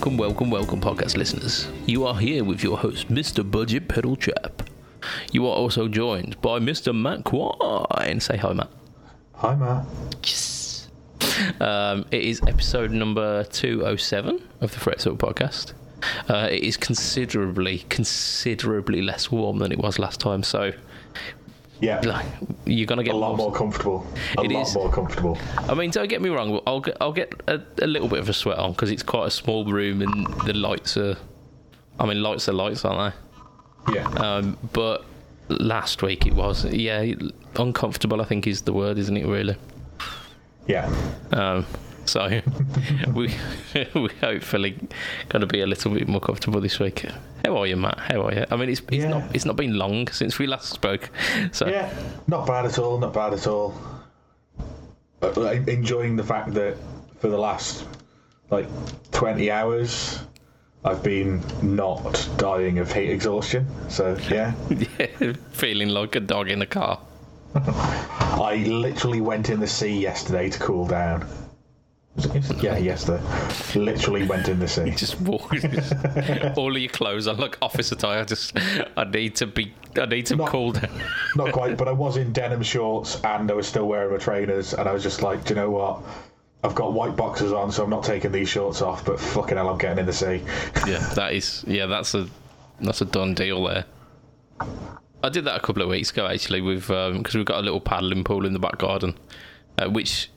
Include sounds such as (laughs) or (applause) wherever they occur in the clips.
Welcome, welcome, welcome, podcast listeners. You are here with your host, Mr. Budget Pedal Chap. You are also joined by Mr. Matt Quine. Say hi, Matt. Hi, Matt. Yes. Um, it is episode number 207 of the Fret Talk podcast. Uh, it is considerably, considerably less warm than it was last time, so Yeah, like, you're gonna get a lot more comfortable. A It lot is. more comfortable. I mean, don't get me wrong. I'll get I'll get a, a little bit of a sweat on because it's quite a small room and the lights are. I mean, lights are lights, aren't they? Yeah. Um, but last week it was yeah uncomfortable. I think is the word, isn't it? Really. yeah, Um, so (laughs) we (laughs) we hopefully going to be a little bit more comfortable this week. How are you, Matt? How are you? I mean, it's it's Yeah. not it's not been long since we last spoke. So yeah. Not bad at all. Not bad at all. Enjoying the fact that for the last like twenty hours, I've been not dying of heat exhaustion. So yeah, (laughs) yeah, feeling like a dog in a car. I literally went in the sea yesterday to cool down. Was it yesterday? Yeah, yesterday. Literally went in the (laughs) sea. just walk (laughs) all of your clothes I look office attire I just i need to be i need to Not- cool down Not quite, but I was in denim shorts and I was still wearing my trainers, and I was just like, do you know what? I've got white boxes on, so I'm not taking these shorts off. But fucking hell, I'm getting in the sea. (laughs) yeah that is yeah that's a that's a done deal there i did that a couple of weeks ago actually with because we've got a little paddling pool in the back garden uh, which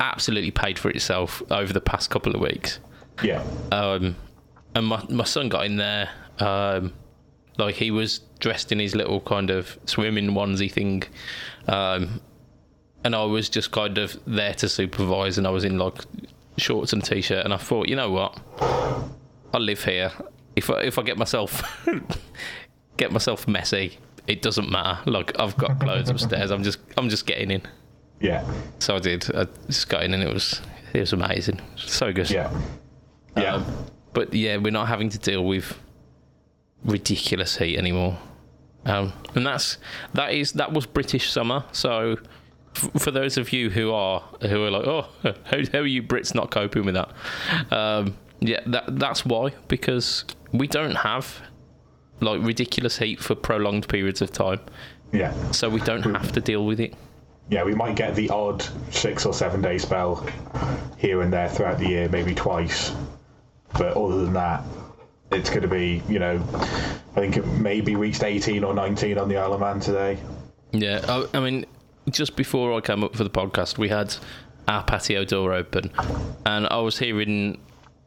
absolutely paid for itself over the past couple of weeks Yeah, um, and my my son got in there. Um, like he was dressed in his little kind of swimming onesie thing, um, and I was just kind of there to supervise. And I was in like shorts and t-shirt, and I thought, you know what, I live here. If I, if I get myself (laughs) get myself messy, it doesn't matter. Like I've got clothes upstairs. I'm just I'm just getting in. Yeah, So I did. I just got in, and it was it was amazing. So good. yeah, yeah. Um, but yeah, we're not having to deal with ridiculous heat anymore. Um, and that's that is that was British summer. So f- for those of you who are who are like, oh, (laughs) how, how are you Brits not coping with that? Um, yeah, that that's why because we don't have like ridiculous heat for prolonged periods of time, yeah, so we don't have to deal with it. Yeah. We might get the odd six or seven day spell here and there throughout the year, maybe twice. But other than that, it's going to be, you know, I think it maybe reached 18 or 19 on the Isle of Man today. Yeah, I, I mean, just before I came up for the podcast, we had our patio door open, and I was hearing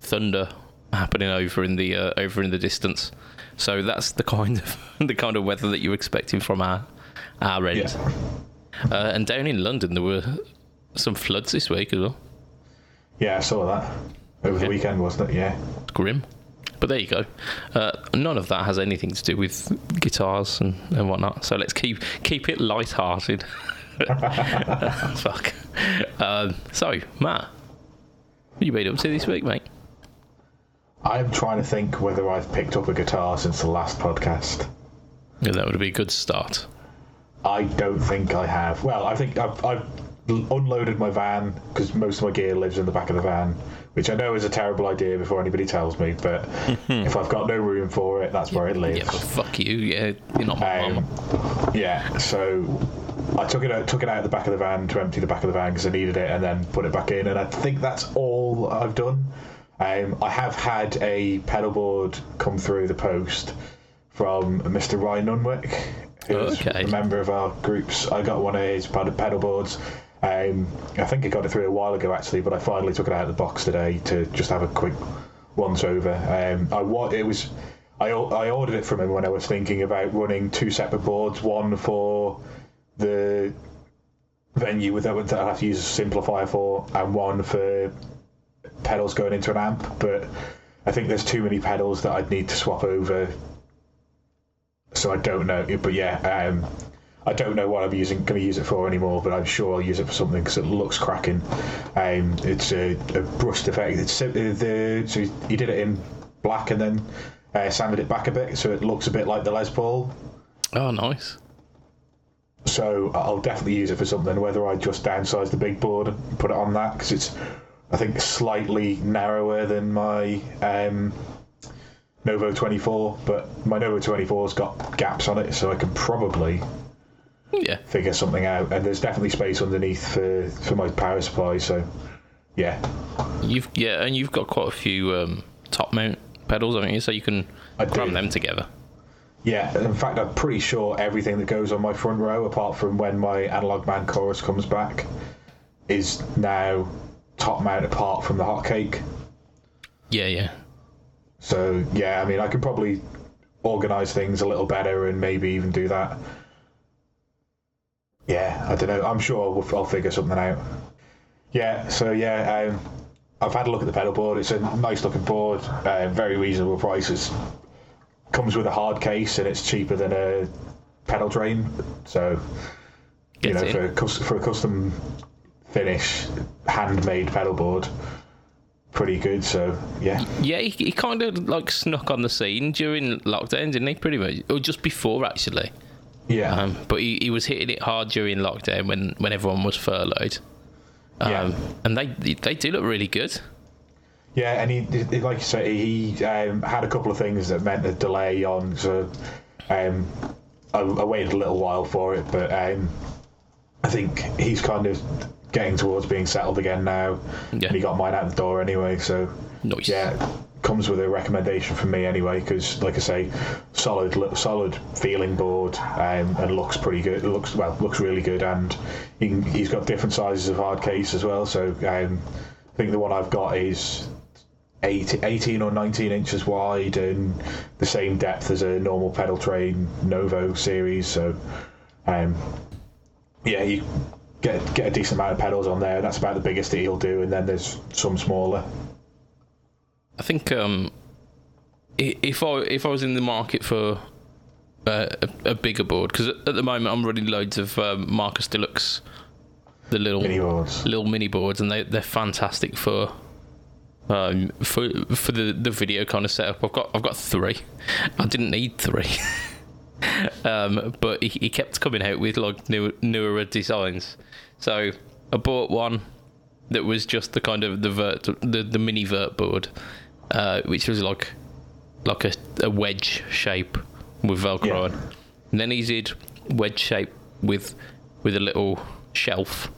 thunder happening over in the uh, over in the distance. So that's the kind of (laughs) the kind of weather that you're expecting from our our end. Yeah. Uh, and down in London, there were some floods this week as well. Yeah, I saw that over the weekend, wasn't it? Yeah. It's grim. But there you go. Uh, none of that has anything to do with guitars and, and whatnot. So let's keep keep it light-hearted. (laughs) Fuck. Um, so, Matt, what you been up to this week, mate? I'm trying to think whether I've picked up a guitar since the last podcast. Yeah, that would be a good start. I don't think I have. Well, I think I've, I've unloaded my van because most of my gear lives in the back of the van, which I know is a terrible idea before anybody tells me. But if I've got no room for it, that's where it lives. Yeah, but fuck you. Yeah, you're not my Um, mum. yeah, so I took it out, took it out of the back of the van to empty the back of the van because I needed it, and then put it back in. And I think that's all I've done. Um, I have had a pedal board come through the post from Mr. Ryan Nunwick, who's Okay. a member of our groups. I got one of his ped- pedal boards. Um, I think I got it through a while ago actually, but I finally took it out of the box today to just have a quick once over. Um, I wa- it was I, I ordered it from him when I was thinking about running two separate boards, one for the venue that, that I have to use a simplifier for, and one for pedals going into an amp. But I think there's too many pedals that I'd need to swap over, so I don't know. But yeah, um, I don't know what I'm using going to use it for anymore. But I'm sure I'll use it for something because it looks cracking. Um, it's a, a brushed effect. It's uh, the so he did it in black and then uh, sanded it back a bit, so it looks a bit like the Les Paul. Oh, nice. So I'll definitely use it for something. Whether I just downsize the big board and put it on that because it's I think slightly narrower than my um, Novo 24, but my Novo 24's got gaps on it, so I can probably Yeah. figure something out. And there's definitely space underneath for, for my power supply, so yeah. You've yeah, and you've got quite a few um, top mount pedals, haven't you? So you can I do. cram them together. Yeah, in fact, I'm pretty sure everything that goes on my front row, apart from when my Analog Man chorus comes back, is now top mount apart from the hotcake. Yeah, yeah. So yeah, I mean, I could probably organise things a little better and maybe even do that. Yeah, I don't know. I'm sure we'll, I'll figure something out. Yeah, so yeah, um, I've had a look at the pedal board. It's a nice looking board, uh, very reasonable prices. Comes with a hard case and it's cheaper than a pedal train. So you know, for a, for a custom finish, handmade pedal board, pretty good. So yeah, Yeah, he, he kind of like snuck on the scene during lockdown, didn't he? Pretty much, or just before actually. yeah. Um, but he, he was hitting it hard during lockdown when, when everyone was furloughed. Um, Yeah. And they they do look really good. Yeah, and he, like you say, he um, had a couple of things that meant a delay on. So um, I, I waited a little while for it, but um, I think he's kind of getting towards being settled again now. Yeah. And he got mine out the door anyway, so Nice. yeah, comes with a recommendation from me anyway. Because, like I say, solid, li- solid feeling board, um, and looks pretty good. It looks well, looks really good, and he, he's got different sizes of hard case as well. So um, I think the one I've got is 18, 18 or 19 inches wide and the same depth as a normal pedal train Novo series. So, um, yeah, you get get a decent amount of pedals on there. That's about the biggest that he'll do, and then there's some smaller. I think um, if I if I was in the market for uh, a, a bigger board, because at, the moment I'm running loads of um, Marcus Deluxe, the little Mini boards. little mini boards, and they they're fantastic for um for for the the video kind of setup. I've got I've got three. I didn't need three. (laughs) um, but he, he kept coming out with like new, newer designs. So I bought one that was just the kind of the vert the, the mini vert board, uh, which was like like a, a wedge shape with velcro Yeah. on. And then he did wedge shape with with a little shelf.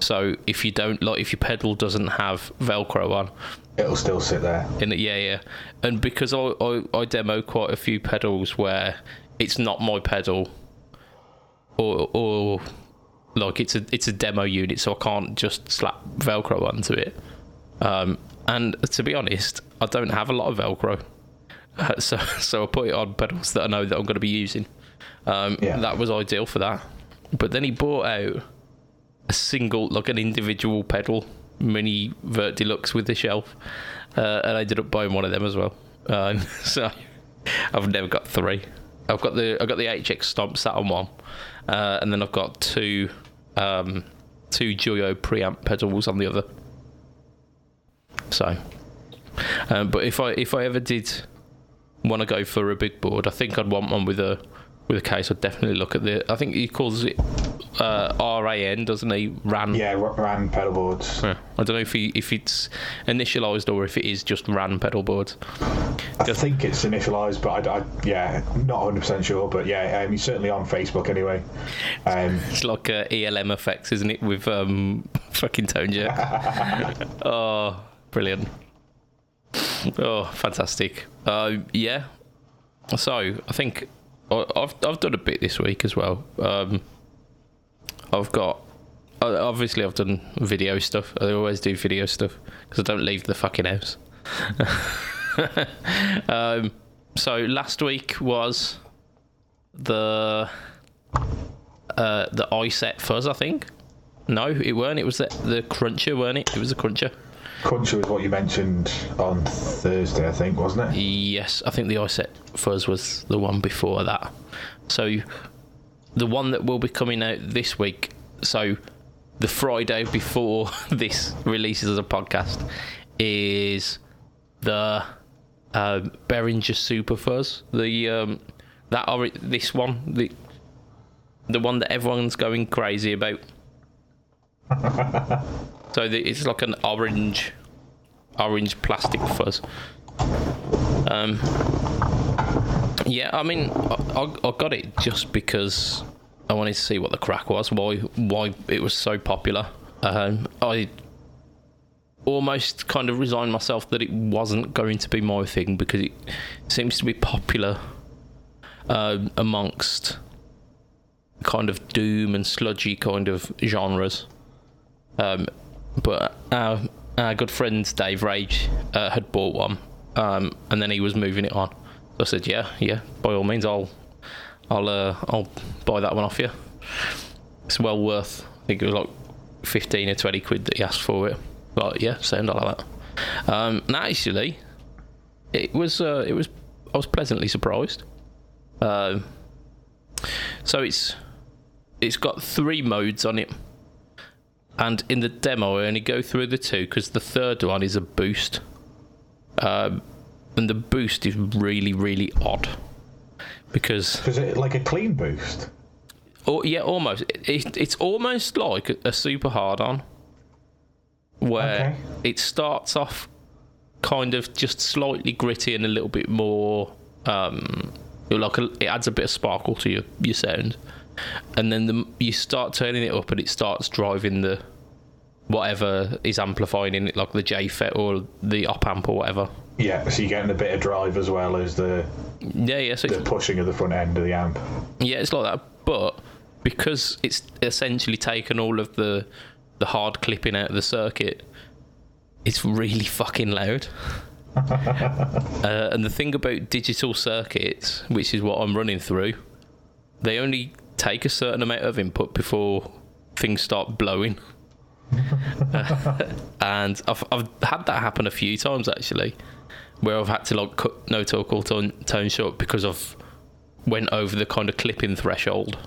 So if you don't like if your pedal doesn't have velcro on, It'll still sit there. in it, yeah, yeah. And because I, I I demo quite a few pedals where it's not my pedal, or or like it's a it's a demo unit, so I can't just slap Velcro onto it. Um, and to be honest, I don't have a lot of Velcro, uh, (laughs) so so I put it on pedals that I know that I'm going to be using. Um, Yeah. That was ideal for that. But then he bought out a single, like an individual pedal mini Vert Deluxe with the shelf, uh, and I ended up buying one of them as well. Um, (laughs) so I've never got three. I've got the I've got the HX Stomp sat on one, uh, and then I've got two um, two Joyo preamp pedals on the other. So, um, but if I if I ever did want to go for a big board, I think I'd want one with a with a case. I'd definitely look at the. I think he calls it uh, RAN, doesn't he? RAN. Yeah, ran pedal boards. Yeah. I don't know if he if it's initialized or if it is just RAN pedal boards. I think it's initialised, but I, I, yeah, not 100 percent sure. But yeah, um, he's certainly on Facebook anyway. Um, It's like uh, ELM effects, isn't it? With um, (laughs) fucking Tone Jerk. (laughs) oh, brilliant. Oh, fantastic. Uh, yeah. So I think I've I've done a bit this week as well. Um, I've got obviously I've done video stuff. I always do video stuff because I don't leave the fucking house. (laughs) um, so last week was the uh, the iSet fuzz, I think. No, it weren't. It was the, the cruncher, weren't it? It was the cruncher. Cruncher was what you mentioned on Thursday, I think, wasn't it? Yes, I think the iSet fuzz was the one before that. So the one that will be coming out this week. So the Friday before (laughs) this releases as a podcast is the um, Behringer Super Fuzz. The um, that or this one the the one that everyone's going crazy about. (laughs) So it's like an orange, orange plastic fuzz. Um, yeah, I mean, I, I got it just because I wanted to see what the crack was, why why it was so popular. Um, I almost kind of resigned myself that it wasn't going to be my thing because it seems to be popular um, amongst kind of doom and sludgy kind of genres. Um, but our, our good friend Dave Rage uh, had bought one, um, and then he was moving it on. So I said, "Yeah, yeah, by all means, I'll, I'll, uh, I'll buy that one off you. It's well worth. I think it was like fifteen or twenty quid that he asked for it. Like, yeah, sound like that. Um, and actually, it was, uh, it was, I was pleasantly surprised. Um, so it's, it's got three modes on it and in the demo I only go through the two because the third one is a boost, um, and the boost is really really odd because Is it like a clean boost? oh yeah almost it, it's almost like a, a super hard on where Okay. it starts off kind of just slightly gritty and a little bit more um like a, it adds a bit of sparkle to your your sound and then the, you start turning it up and it starts driving the whatever is amplifying in it like the JFET or the op amp or whatever Yeah, so you're getting a bit of drive as well as the, yeah yeah so the it's, pushing of the front end of the amp. yeah it's like that but because it's essentially taken all of the the hard clipping out of the circuit it's really fucking loud (laughs) uh, and the thing about digital circuits which is what I'm running through they only take a certain amount of input before things start blowing (laughs) and I've, I've had that happen a few times actually where I've had to like cut no talk or tone, tone short because I've went over the kind of clipping threshold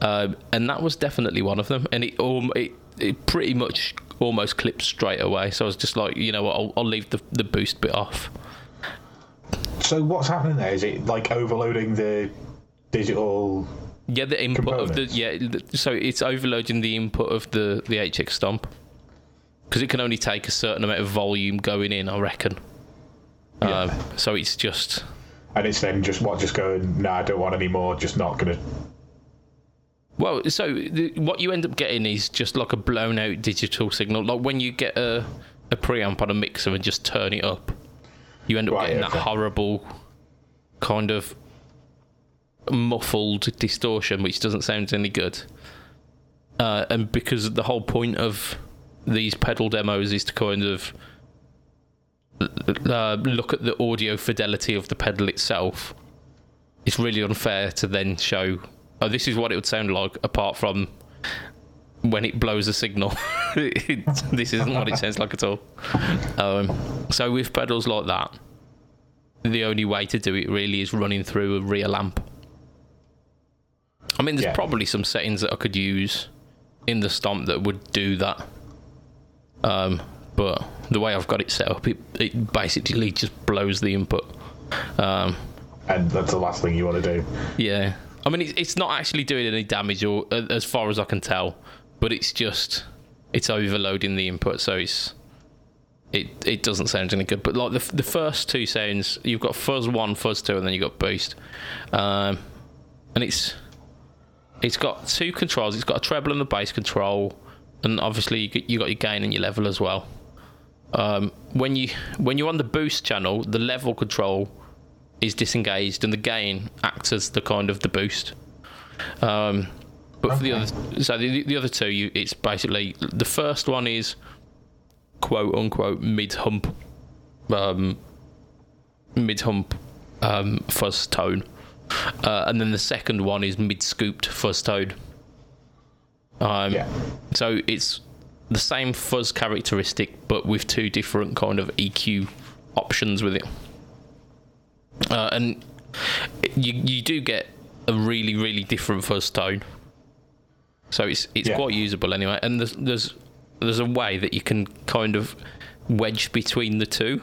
um, and that was definitely one of them and it, um, it it pretty much almost clipped straight away so I was just like you know what I'll, I'll leave the, the boost bit off So what's happening there? Is it like overloading the digital? Yeah the input of the yeah the, so it's overloading the input of the the HX stomp because it can only take a certain amount of volume going in I reckon Yeah. um, so it's just And it's then just what? Just going? No, I don't want any more. Just not gonna. Well, so the, what you end up getting is just like a blown out digital signal. Like when you get a, a preamp on a mixer and just turn it up, you end up Right, getting okay. that horrible kind of muffled distortion, which doesn't sound any good. Uh, and because the whole point of these pedal demos is to kind of uh, look at the audio fidelity of the pedal itself, it's really unfair to then show, oh, this is what it would sound like, apart from when it blows a signal. It- (laughs) this isn't what it sounds like at all. Um, so with pedals like that, the only way to do it really is running through a rear lamp. I mean, there's Yeah. probably some settings that I could use in the stomp that would do that. Um, but the way I've got it set up, it, it basically just blows the input. Um, And that's the last thing you want to do. yeah, I mean, it's, it's not actually doing any damage, or as far as I can tell, but it's just it's overloading the input, so it's it it doesn't sound any good. But like the the first two sounds, you've got fuzz one, fuzz two, and then you've got boost, um, and it's it's got two controls. It's got a treble and a bass control, and obviously you got, you got your gain and your level as well. Um, when you when you're on the boost channel, the level control is disengaged and the gain acts as the kind of the boost. Um, but for the other, so the, the other two, you, it's basically the first one is quote unquote mid hump, um, mid hump um, fuzz tone, uh, and then the second one is mid scooped fuzz tone. Um, Yeah. so it's the same fuzz characteristic, but with two different kind of EQ options with it. Uh, and you you do get a really really different fuzz tone. So it's it's Yeah. quite usable anyway. And there's there's there's a way that you can kind of wedge between the two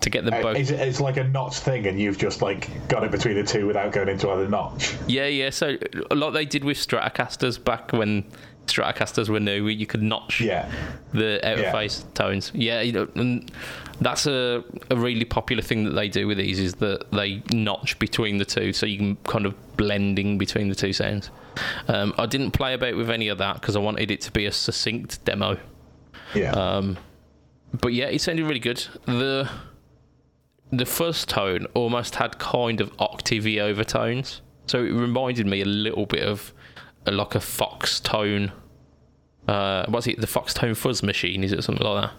to get them Uh, both. It, it's like a notch thing, and you've just like got it between the two without going into either notch. Yeah, yeah. So like they did with Stratocasters back when Stratocasters were new. You could notch Yeah. the outer Yeah. face tones. Yeah, you know, and that's a, a really popular thing that they do with these is that they notch between the two, so you can kind of blending between the two sounds. Um, I didn't play about with any of that because I wanted it to be a succinct demo. Yeah. Um, but yeah, it sounded really good. The the first tone almost had kind of octavey overtones, so it reminded me a little bit of uh, like a Foxx tone. Uh, what's it? The Foxx tone fuzz machine? Is it something like that?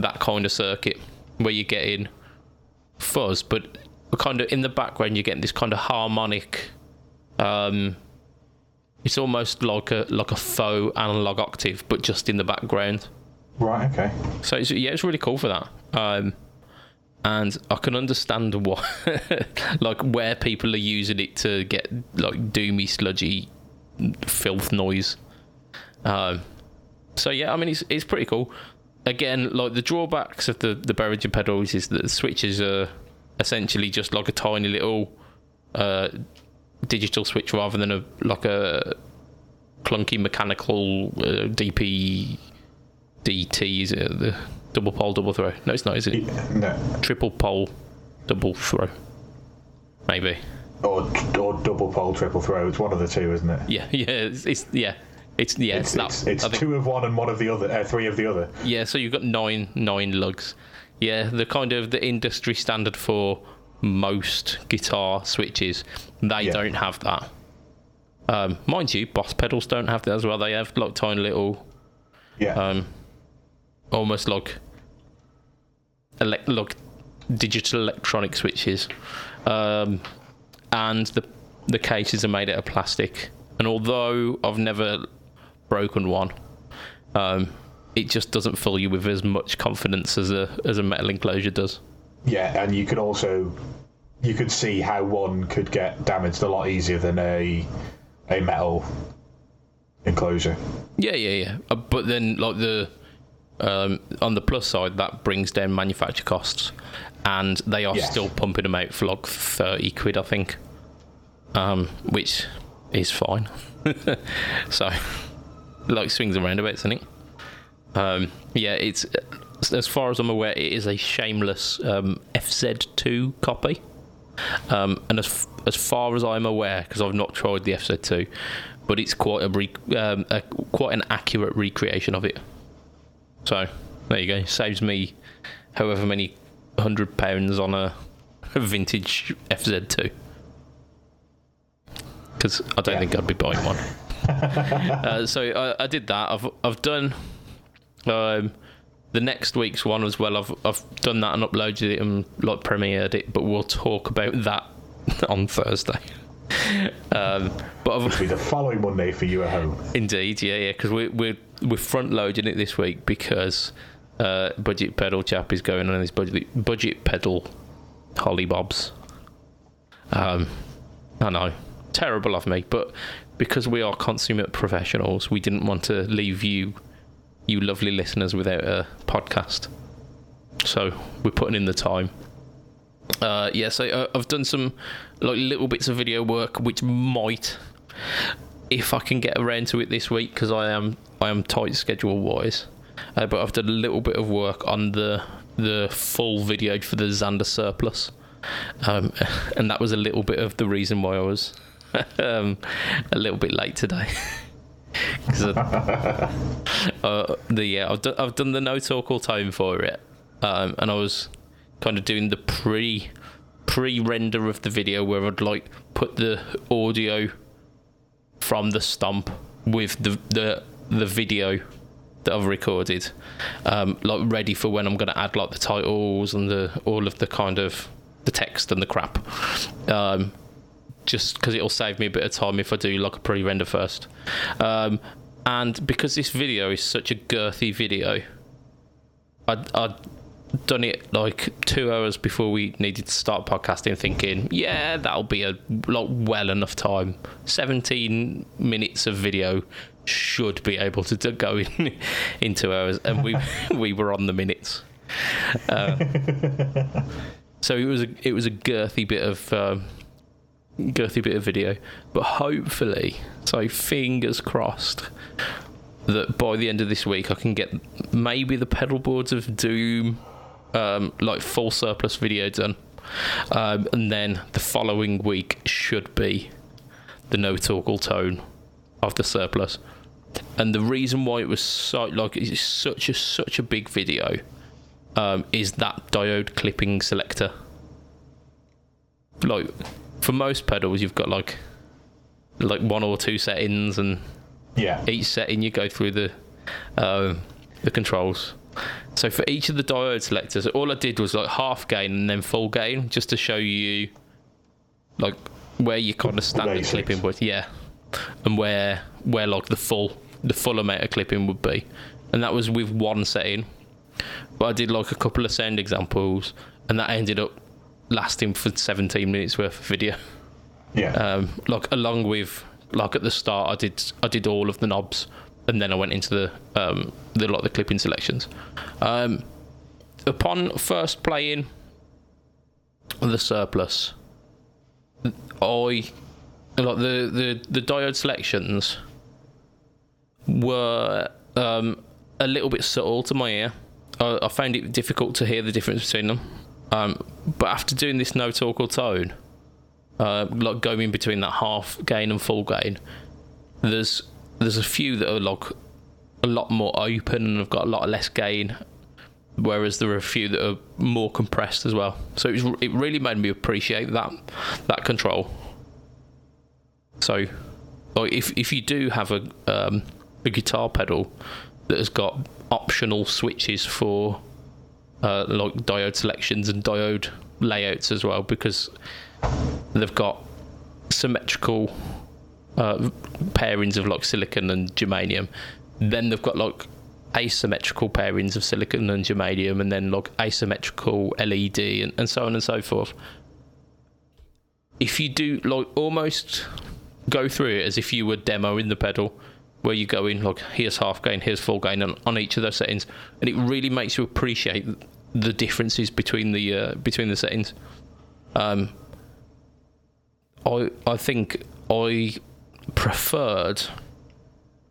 That kind of circuit where you're getting fuzz, but kind of in the background you're getting this kind of harmonic. Um, it's almost like a like a faux analog octave, but just in the background. right. Okay. So it's, yeah, it's really cool for that. Um, and I can understand why, (laughs) like, where people are using it to get like doomy, sludgy filth noise. Um, so yeah, I mean, it's it's pretty cool. Again, like the drawbacks of the the Behringer pedals is that the switches are essentially just like a tiny little uh, digital switch rather than a like a clunky mechanical uh, DP DT. Is it the double pole double throw? No, it's not. Is it No. triple pole double throw? Maybe. Or or double pole, triple throw. It's one of the two, isn't it? Yeah, (laughs) yeah. It's, it's yeah. It's yeah. It's, that. it's, it's think- two of one and one of the other. Uh, three of the other. Yeah, so you've got nine nine lugs. Yeah, the kind of the industry standard for most guitar switches. They Yeah. don't have that. Um, mind you, Boss pedals don't have that as well. They have like tiny little, Yeah. um, almost like, elect like digital electronic switches, um, and the the cases are made out of plastic. And although I've never broken one, um, it just doesn't fill you with as much confidence as a as a metal enclosure does. Yeah, and you could also you could see how one could get damaged a lot easier than a a metal enclosure. Yeah, yeah, yeah. Uh, but then, like the um, on the plus side, that brings down manufacture costs, and they are Yes. still pumping them out for like thirty quid, I think, um, which is fine. (laughs) so, like swings and roundabouts, isn't it? Um, yeah, it's as far as I'm aware, it is a shameless um, FZ2 copy. Um, and as as far as I'm aware, because I've not tried the FZ2, but it's quite a, re- um, a quite an accurate recreation of it. So there you go. Saves me however many hundred pounds on a, a (laughs) vintage FZ2. Because I don't Yeah. think I'd be buying one. (laughs) uh, so I, I did that. I've I've done um, the next week's one as well. I've I've done that and uploaded it and like premiered it, but we'll talk about that (laughs) on Thursday. Um, but It'll be the following Monday for you at home. Indeed, yeah, yeah, because we're we're we're front loading it this week because uh, budget pedal chap is going on his budget budget pedal holly bobs. Um, I know, terrible of me, but because we are consummate professionals, we didn't want to leave you, you lovely listeners, without a podcast. So we're putting in the time. Uh, yeah, so uh, I've done some like little bits of video work, which might if I can get around to it this week because I am I am tight schedule wise. Uh, but I've done a little bit of work on the the full video for the Xander surplus, um, (laughs) and that was a little bit of the reason why I was (laughs) um, a little bit late today. (laughs) 'Cause I- uh, the yeah, I've done I've done the no talk all time for it, um, and I was kind of doing the pre pre render of the video where I'd like put the audio from the stomp with the the the video that I've recorded, um, like ready for when I'm going to add like the titles and the all of the kind of the text and the crap. Um, just because it'll save me a bit of time if I do like a pre-render first. Um, and because this video is such a girthy video, I'd, I'd done it like two hours before we needed to start podcasting, thinking, yeah, that'll be a like well enough time. Seventeen minutes of video should be able to, to go in (laughs) in two hours, and we (laughs) we were on the minutes. Uh, so it was a it was a girthy bit of um, girthy bit of video. But hopefully, so fingers crossed that by the end of this week I can get maybe the pedal boards of Doom, um, like full surplus video done, um, and then the following week should be the no toggle tone of the surplus. And the reason why it was so like it's such a such a big video um, is that diode clipping selector. Like for most pedals, you've got like like one or two settings, and Yeah. each setting you go through the um, the controls. So for each of the diode selectors, all I did was like half gain and then full gain, just to show you like where you kind of standard clipping would, yeah, and where where like the full the full amount of clipping would be, and that was with one setting. But I did like a couple of sound examples, and that ended up lasting for 17 minutes worth of video. Yeah. um, like along with like at the start I did I did all of the knobs and then I went into the um, the like the clipping selections. Um, upon first playing the surplus, I like the the the diode selections were um, a little bit subtle to my ear. I, I found it difficult to hear the difference between them. Um, but after doing this no talk or tone, uh, like going between that half gain and full gain, there's there's a few that are like a lot more open and have got a lot less gain, whereas there are a few that are more compressed as well. So it, was, it really made me appreciate that that control. So, like if if you do have a um, a guitar pedal that has got optional switches for uh, like diode selections and diode layouts as well, because they've got symmetrical uh, pairings of like silicon and germanium. Then they've got like asymmetrical pairings of silicon and germanium, and then like asymmetrical LED and, and so on and so forth. If you do like almost go through it as if you were demoing the pedal, where you go in like here's half gain, here's full gain on, on each of those settings, and it really makes you appreciate the differences between the uh, between the settings. Um, I I think I preferred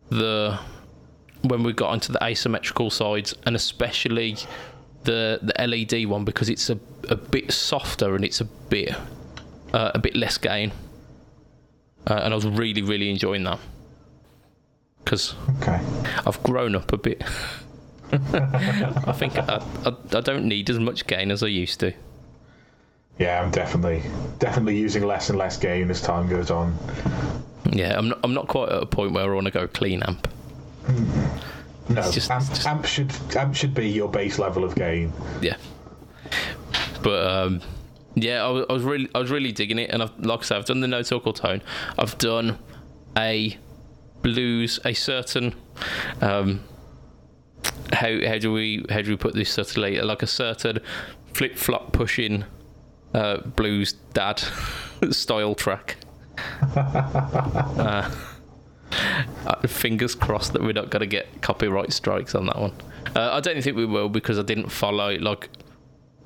the when we got onto the asymmetrical sides and especially the the LED one because it's a, a bit softer and it's a bit uh, a bit less gain uh, and I was really really enjoying that because okay. I've grown up a bit (laughs) I think I, I, I don't need as much gain as I used to Yeah, I'm definitely definitely using less and less gain as time goes on. Yeah I'm not, I'm not quite at a point where I want to go clean amp No, just- amp, just- amp should amp should be your base level of gain. yeah. But um, yeah, I was, I was really, I was really digging it, and I've, like I said, I've done the no talk or tone. I've done a blues, a certain um, how how do we how do we put this subtly? Like a certain flip flop pushing uh, blues dad (laughs) style track. (laughs) uh, uh, fingers crossed that we're not going to get copyright strikes on that one. Uh, I don't think we will because I didn't follow like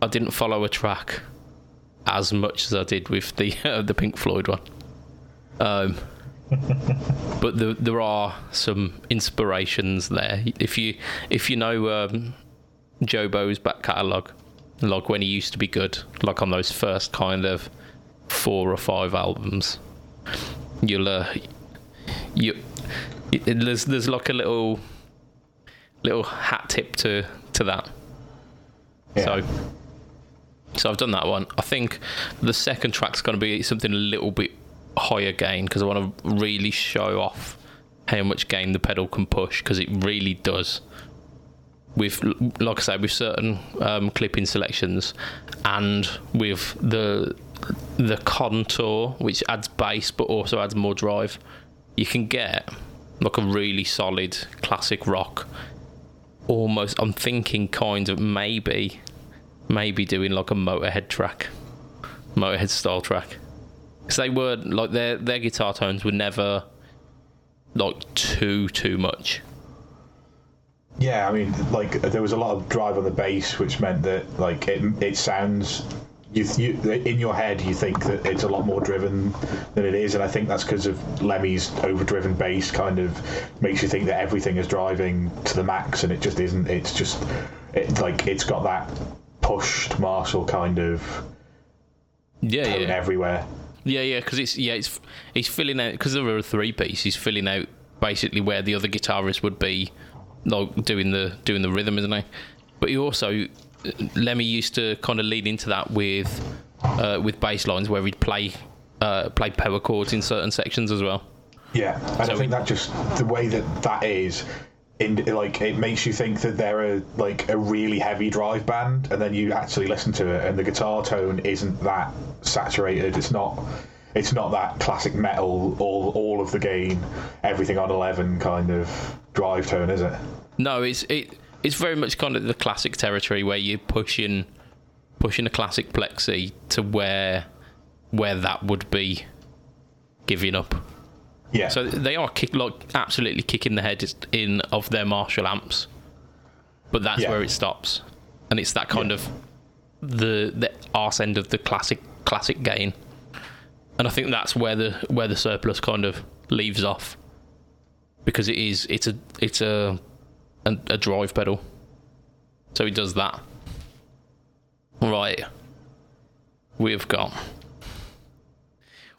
I didn't follow a track as much as I did with the (laughs) uh, the Pink Floyd one. Um, (laughs) but the, there are some inspirations there. If you if you know um, Jobo's back catalogue, like when he used to be good, like on those first kind of four or five albums, you'll uh, you it, there's there's like a little little hat tip to to that. Yeah. So so I've done that one. I think the second track's going to be something a little bit higher gain because I want to really show off how much gain the pedal can push because it really does. With like I say, with certain um, clipping selections and with the the contour, which adds bass but also adds more drive, you can get like a really solid classic rock. Almost, I'm thinking kind of maybe maybe doing like a Motorhead track, Motorhead style track. Because they were like their their guitar tones were never like too too much. Yeah, I mean, like there was a lot of drive on the bass, which meant that like it it sounds you, you in your head you think that it's a lot more driven than it is, and I think that's because of Lemmy's overdriven bass kind of makes you think that everything is driving to the max, and it just isn't. It's just it, like it's got that pushed Marshall kind of Yeah, yeah, everywhere. yeah, yeah. Because it's yeah, it's he's filling out because there are a three piece. He's filling out basically where the other guitarist would be, like doing the doing the rhythm, isn't he? But he also Lemmy used to kind of lead into that with uh, with bass lines where he'd play uh, play power chords in certain sections as well. Yeah, and So I think that just the way that that is. In, like it makes you think that they're a like a really heavy drive band, and then you actually listen to it, and the guitar tone isn't that saturated. It's not. It's not that classic metal, all all of the gain, everything on eleven kind of drive tone, is it? No, it's it it's very much kind of the classic territory where you're pushing pushing a classic plexi to where where that would be giving up. Yeah. So they are kick, like absolutely kicking the head in of their Marshall amps, but that's Yeah. where it stops, and it's that kind Yeah. of the the arse end of the classic classic gain, and I think that's where the where the surplus kind of leaves off, because it is it's a it's a a, a drive pedal, so he does that. Right, we've got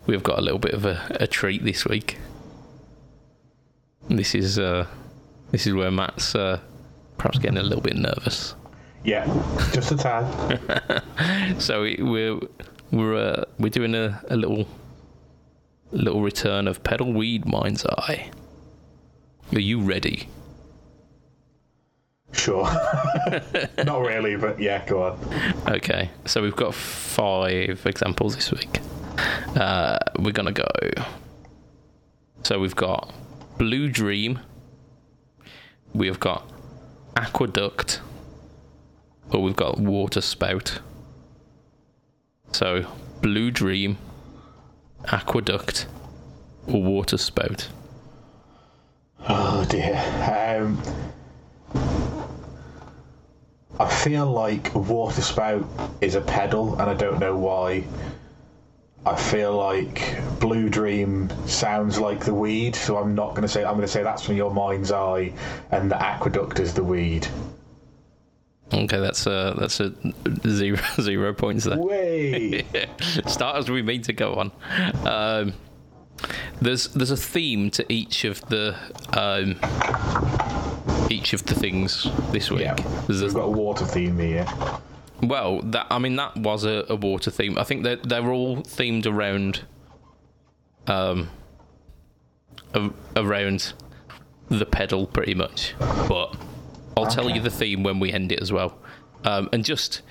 we've got a little bit of a, a treat this week. This is uh, this is where Matt's uh, perhaps getting a little bit nervous. yeah, just a tad. (laughs) So we- we're we're uh, we're doing a, a little little return of pedal weed mind's eye. Are you ready? Sure. (laughs) Not really, but yeah, go on. Okay, so we've got five examples this week. Uh, we're gonna go. So we've got Blue Dream. We've got Aqueduct. Or we've got Water Spout. So Blue Dream, Aqueduct, or Water Spout. Oh dear. Um, I feel like a water spout is a pedal, and I don't know why. I feel like Blue Dream sounds like the weed, so I'm not going to say. I'm going to say that's from your mind's eye, and the aqueduct is the weed. Okay, that's a that's a zero (laughs) zero points there. Way. (laughs) Start as we mean to go on. Um, there's there's a theme to each of the um, each of the things this week. yeah. There's We've got a water theme here. well, that I mean that was a, a water theme. I think that they're all themed around um a, around the pedal pretty much. But I'll tell you the theme when we end it as well. Um, and just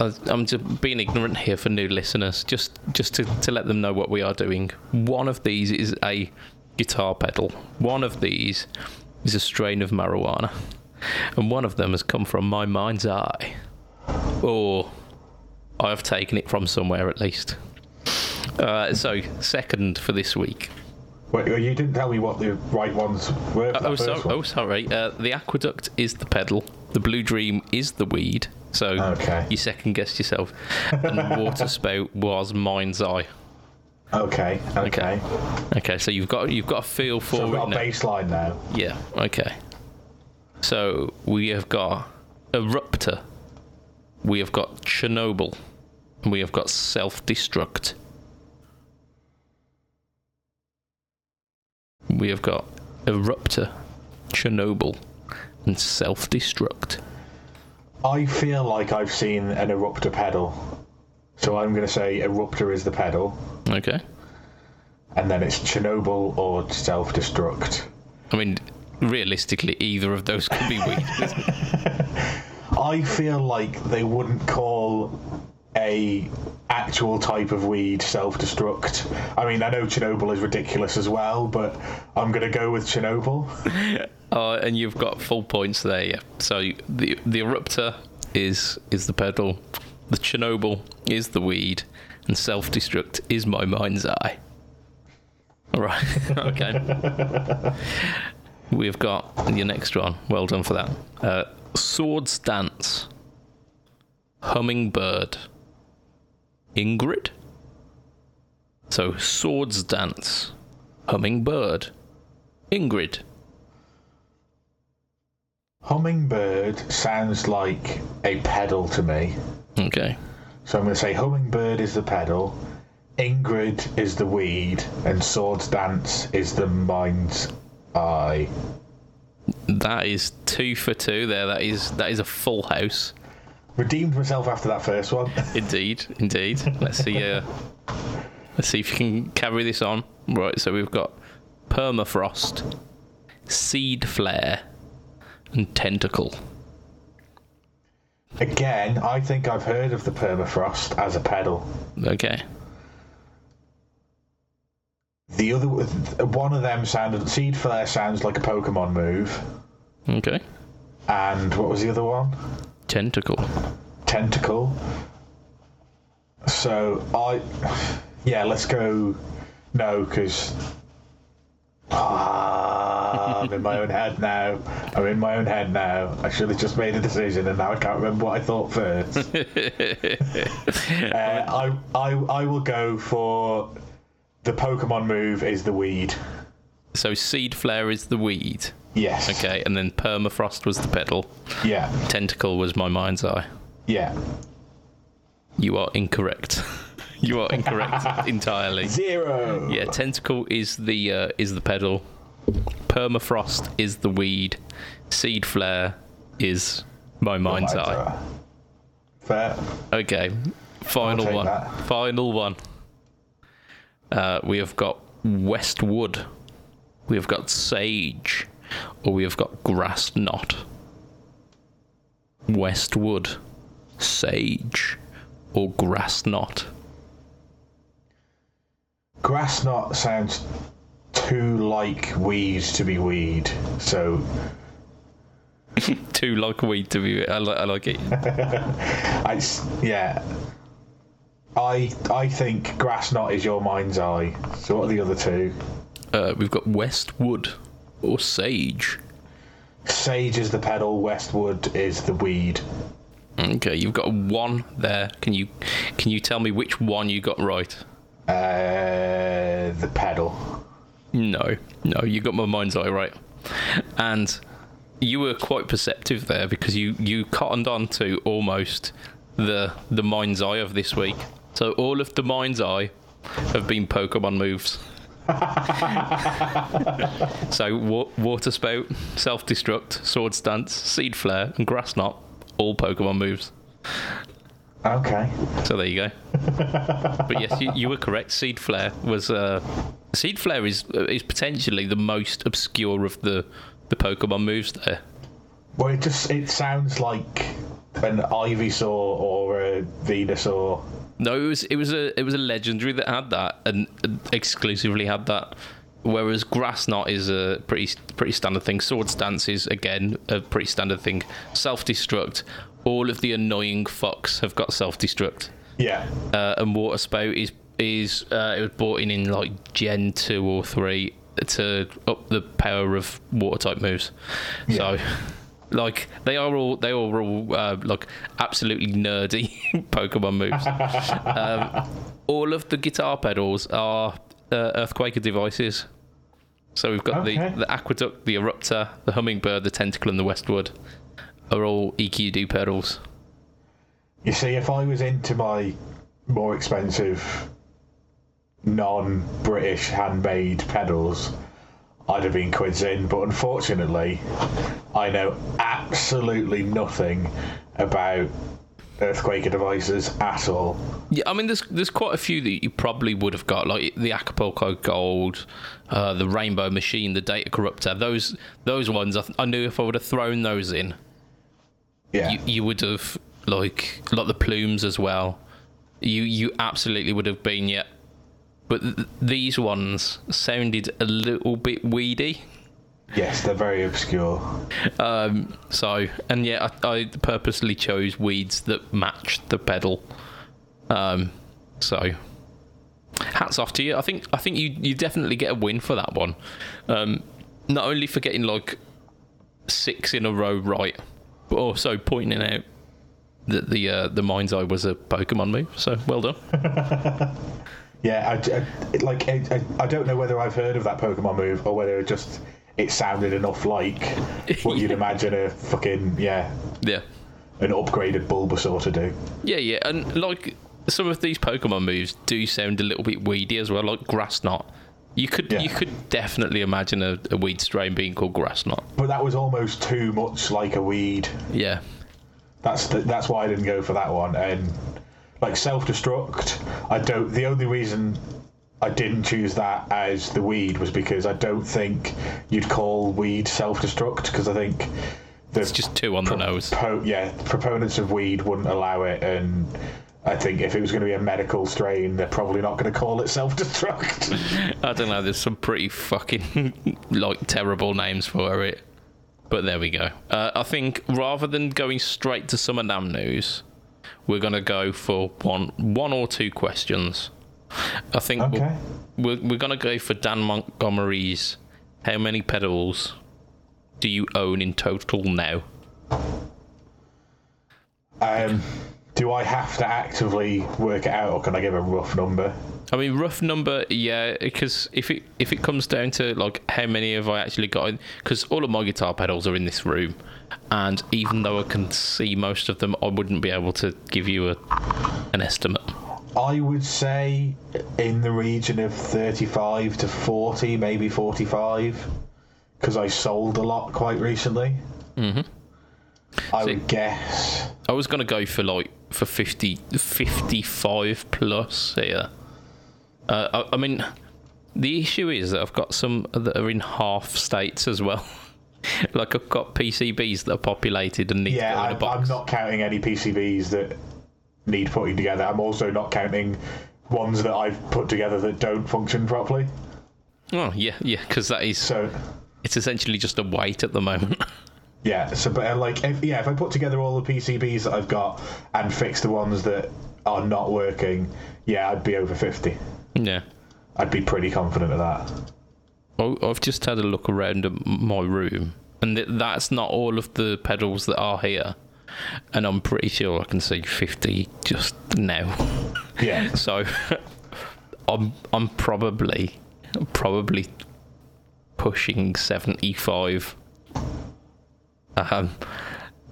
I'm just being ignorant here for new listeners, just just to, to let them know what we are doing. One of these is a guitar pedal. One of these is a strain of marijuana. And one of them has come from my mind's eye or I've taken it from somewhere at least. Uh, so, second for this week. Wait, you didn't tell me what the right ones were. For Oh, so, one. oh sorry. Uh, the aqueduct is the pedal. The blue dream is the weed. So Okay. you second guessed yourself. And the water (laughs) spout was mind's eye. Okay. Okay. Okay, so you've got you've got a feel for So it got a now. baseline now. Yeah. Okay. So we have got erupter. We have got Chernobyl. And we have got self-destruct. We have got erupter, Chernobyl, and self-destruct. I feel like I've seen an erupter pedal. So I'm going to say erupter is the pedal, Okay. and then it's Chernobyl or self destruct. I mean, realistically, either of those could be weed. (laughs) I feel like they wouldn't call a actual type of weed self destruct. I mean, I know Chernobyl is ridiculous as well, but I'm going to go with Chernobyl. Uh, (laughs) and you've got full points there. Yeah. So the the erupter is is the pedal, the Chernobyl is the weed, and self destruct is my mind's eye. All right. (laughs) okay. We've got your next one. Well done for that. Uh, Swords dance. Hummingbird. Ingrid. So swords dance, hummingbird, Ingrid. Hummingbird sounds like a pedal to me. Okay. So I'm going to say Hummingbird is the pedal, Ingrid is the weed, and Swords Dance is the mind's eye. That is two for two there. That is that is a full house. Redeemed myself after that first one. (laughs) Indeed, indeed. Let's see. Uh, let's see if you can carry this on. Right. So we've got permafrost, seed flare, and tentacle. Again, I think I've heard of the permafrost as a pedal. Okay. The other one of them sounded Seed Flare sounds like a Pokemon move. Okay. And what was the other one? Tentacle. Tentacle. So I, yeah, let's go. No, because ah, I'm in my own head now. I'm in my own head now. I should have just made a decision, and now I can't remember what I thought first. (laughs) uh, I, I, I will go for the Pokemon move is the weed. So seed flare is the weed. Yes. Okay, and then permafrost was the petal. Yeah. Tentacle was my mind's eye. Yeah. You are incorrect. (laughs) you are incorrect (laughs) entirely. Zero. Yeah, tentacle is the uh, is the pedal. Permafrost is the weed. Seed flare is my mind's eye. Fair. Okay, final one. that. Final one. Uh, we have got Westwood. We have got Sage, or we have got Grass Knot. Westwood, Sage, or Grass Knot. Grass knot sounds too like weed to be weed. So (laughs) Too like weed to be. I, li- I like it. (laughs) I yeah. I I think grass knot is your mind's eye. So what are the other two? Uh, we've got Westwood or Sage. Sage is the pedal. Westwood is the weed. Okay, you've got one there. Can you can you tell me which one you got right? Uh, the pedal. No, no, you got my mind's eye right. And you were quite perceptive there because you you cottoned on to almost the the mind's eye of this week. So all of the mind's eye have been Pokemon moves. (laughs) so wa- water spout, self destruct, swords dance, seed flare, and grass knot, all Pokemon moves. Okay. So there you go. (laughs) but yes, you, you were correct. Seed flare was uh, seed flare is is potentially the most obscure of the the Pokemon moves there. Well, it just it sounds like an Ivysaur or a Venusaur. No, it was it was a it was a legendary that had that and and exclusively had that. Whereas grass knot is a pretty pretty standard thing. Swords Dance is again a pretty standard thing. Self destruct. All of the annoying fucks have got self destruct. Yeah. uh, and water spout is is uh, it was brought in in like Gen two or three to up the power of water type moves. So, like they are all they are all uh, like absolutely nerdy (laughs) Pokemon moves. (laughs) um, all of the guitar pedals are uh, Earthquaker devices. So we've got Okay. the the Aqueduct, the Erupter, the Hummingbird, the Tentacle, and the Westwood are all EQD pedals. You see, if I was into my more expensive, non-British handmade pedals, I'd have been quids in. But unfortunately, I know absolutely nothing about Earthquaker devices at all. Yeah, I mean, there's there's quite a few that you probably would have got, like the Acapulco Gold, uh, the Rainbow Machine, the Data Corrupter. Those those ones, I, th- I knew if I would have thrown those in, Yeah. you, you would have like a like the plumes as well. You you absolutely would have been yeah. But th- these ones sounded a little bit weedy. yes, they're very obscure. Um, so and yeah, I, I purposely chose weeds that matched the pedal. Um, so hats off to you. I think I think you you definitely get a win for that one. Um, not only for getting like six in a row right, also pointing out that the uh, the mind's eye was a Pokemon move. So well done. (laughs) Yeah, I, I- like I, I, don't know whether I've heard of that Pokemon move or whether it just it sounded enough like (laughs) what you'd imagine a fucking yeah yeah. an upgraded Bulbasaur to do. Yeah, yeah, and like some of these Pokemon moves do sound a little bit weedy as well, like Grass Knot. You could Yeah. you could definitely imagine a, a weed strain being called Grass Knot. But that was almost too much like a weed. Yeah, That's the, that's why I didn't go for that one. And like self destruct, I don't. The only reason I didn't choose that as the weed was because I don't think you'd call weed self destruct because I think the it's just two on the nose. po- yeah proponents of weed wouldn't allow it and. I think if it was going to be a medical strain, they're probably not going to call it self-destruct. (laughs) I don't know. There's some pretty fucking (laughs) like terrible names for it, but there we go. Uh, I think rather than going straight to Summer NAMM news, we're gonna go for one one or two questions. I think Okay. we're, we're gonna go for Dan Montgomery's. How many pedals do you own in total now? um, do I have to actively work it out, or can I give a rough number? I mean, rough number, yeah. Because if it if it comes down to like how many have I actually got, because all of my guitar pedals are in this room, and even though I can see most of them, I wouldn't be able to give you a an estimate. I would say in the region of 35 to 40, maybe 45, because I sold a lot quite recently. Mm-hmm. I See- would guess. I was gonna go for like for 50, 55 plus here. Uh, I, I mean, the issue is that I've got some that are in half states as well. (laughs) like I've got PCBs that are populated and need to Yeah, go in a I'm, not counting any PCBs that need putting together. I'm also not counting ones that I've put together that don't function properly. Oh yeah, yeah, because that is So, it's essentially just a weight at the moment. (laughs) yeah, so but uh, like, if, yeah, if I put together all the PCBs that I've got and fix the ones that are not working, yeah, I'd be over 50. yeah. I'd be pretty confident of that. I- I've just had a look around at my room, and th- that's not all of the pedals that are here. And I'm pretty sure I can see 50 just now. Yeah. (laughs) So (laughs) I'm I'm probably probably pushing 75. Um,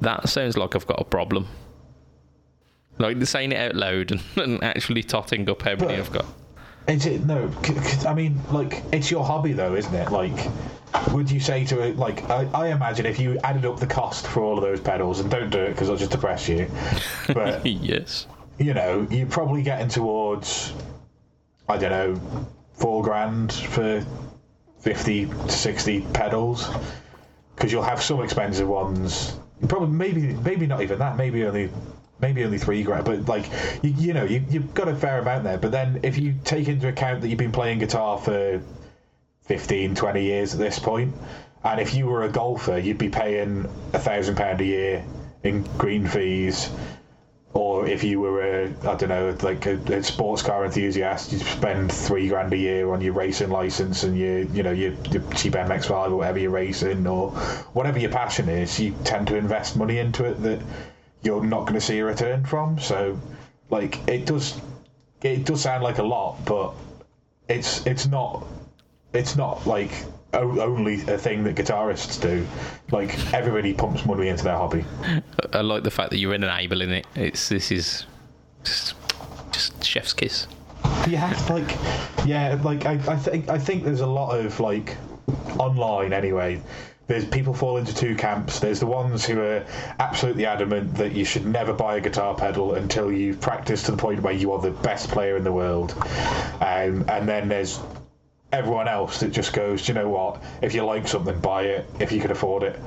that sounds like I've got a problem. Like saying it out loud and, (laughs) and actually totting up how many I've got. Is it no? I mean, like, it's your hobby, though, isn't it? Like, would you say to it, like, I, I imagine if you added up the cost for all of those pedals, and don't do it because I'll just depress you, but (laughs) yes. you know, you're probably getting towards, I don't know, four grand for fifty to sixty pedals, because you'll have some expensive ones. Probably, maybe, maybe not even that. Maybe only maybe only three grand, but like you, you know, you, you've got a fair amount there. But then if you take into account that you've been playing guitar for 15, 20 years at this point, and if you were a golfer, you'd be paying a thousand pound a year in green fees. Or if you were a, I don't know, like a, a sports car enthusiast, you'd spend three grand a year on your racing license and your, you know, your, your cheap MX-5 or whatever you're racing or whatever your passion is. You tend to invest money into it that you're not going to see a return from. So, like, it does, it does sound like a lot, but it's it's not, it's not like only a thing that guitarists do. Like everybody pumps money into their hobby. I like the fact that you're enabling it. It's this is just, just chef's kiss. Yeah, like yeah, like I, I think I think there's a lot of like online anyway. There's people fall into two camps. There's the ones who are absolutely adamant that you should never buy a guitar pedal until you've practiced to the point where you are the best player in the world. Um, and then there's everyone else that just goes, "Do you know what? If you like something, buy it. If you can afford it.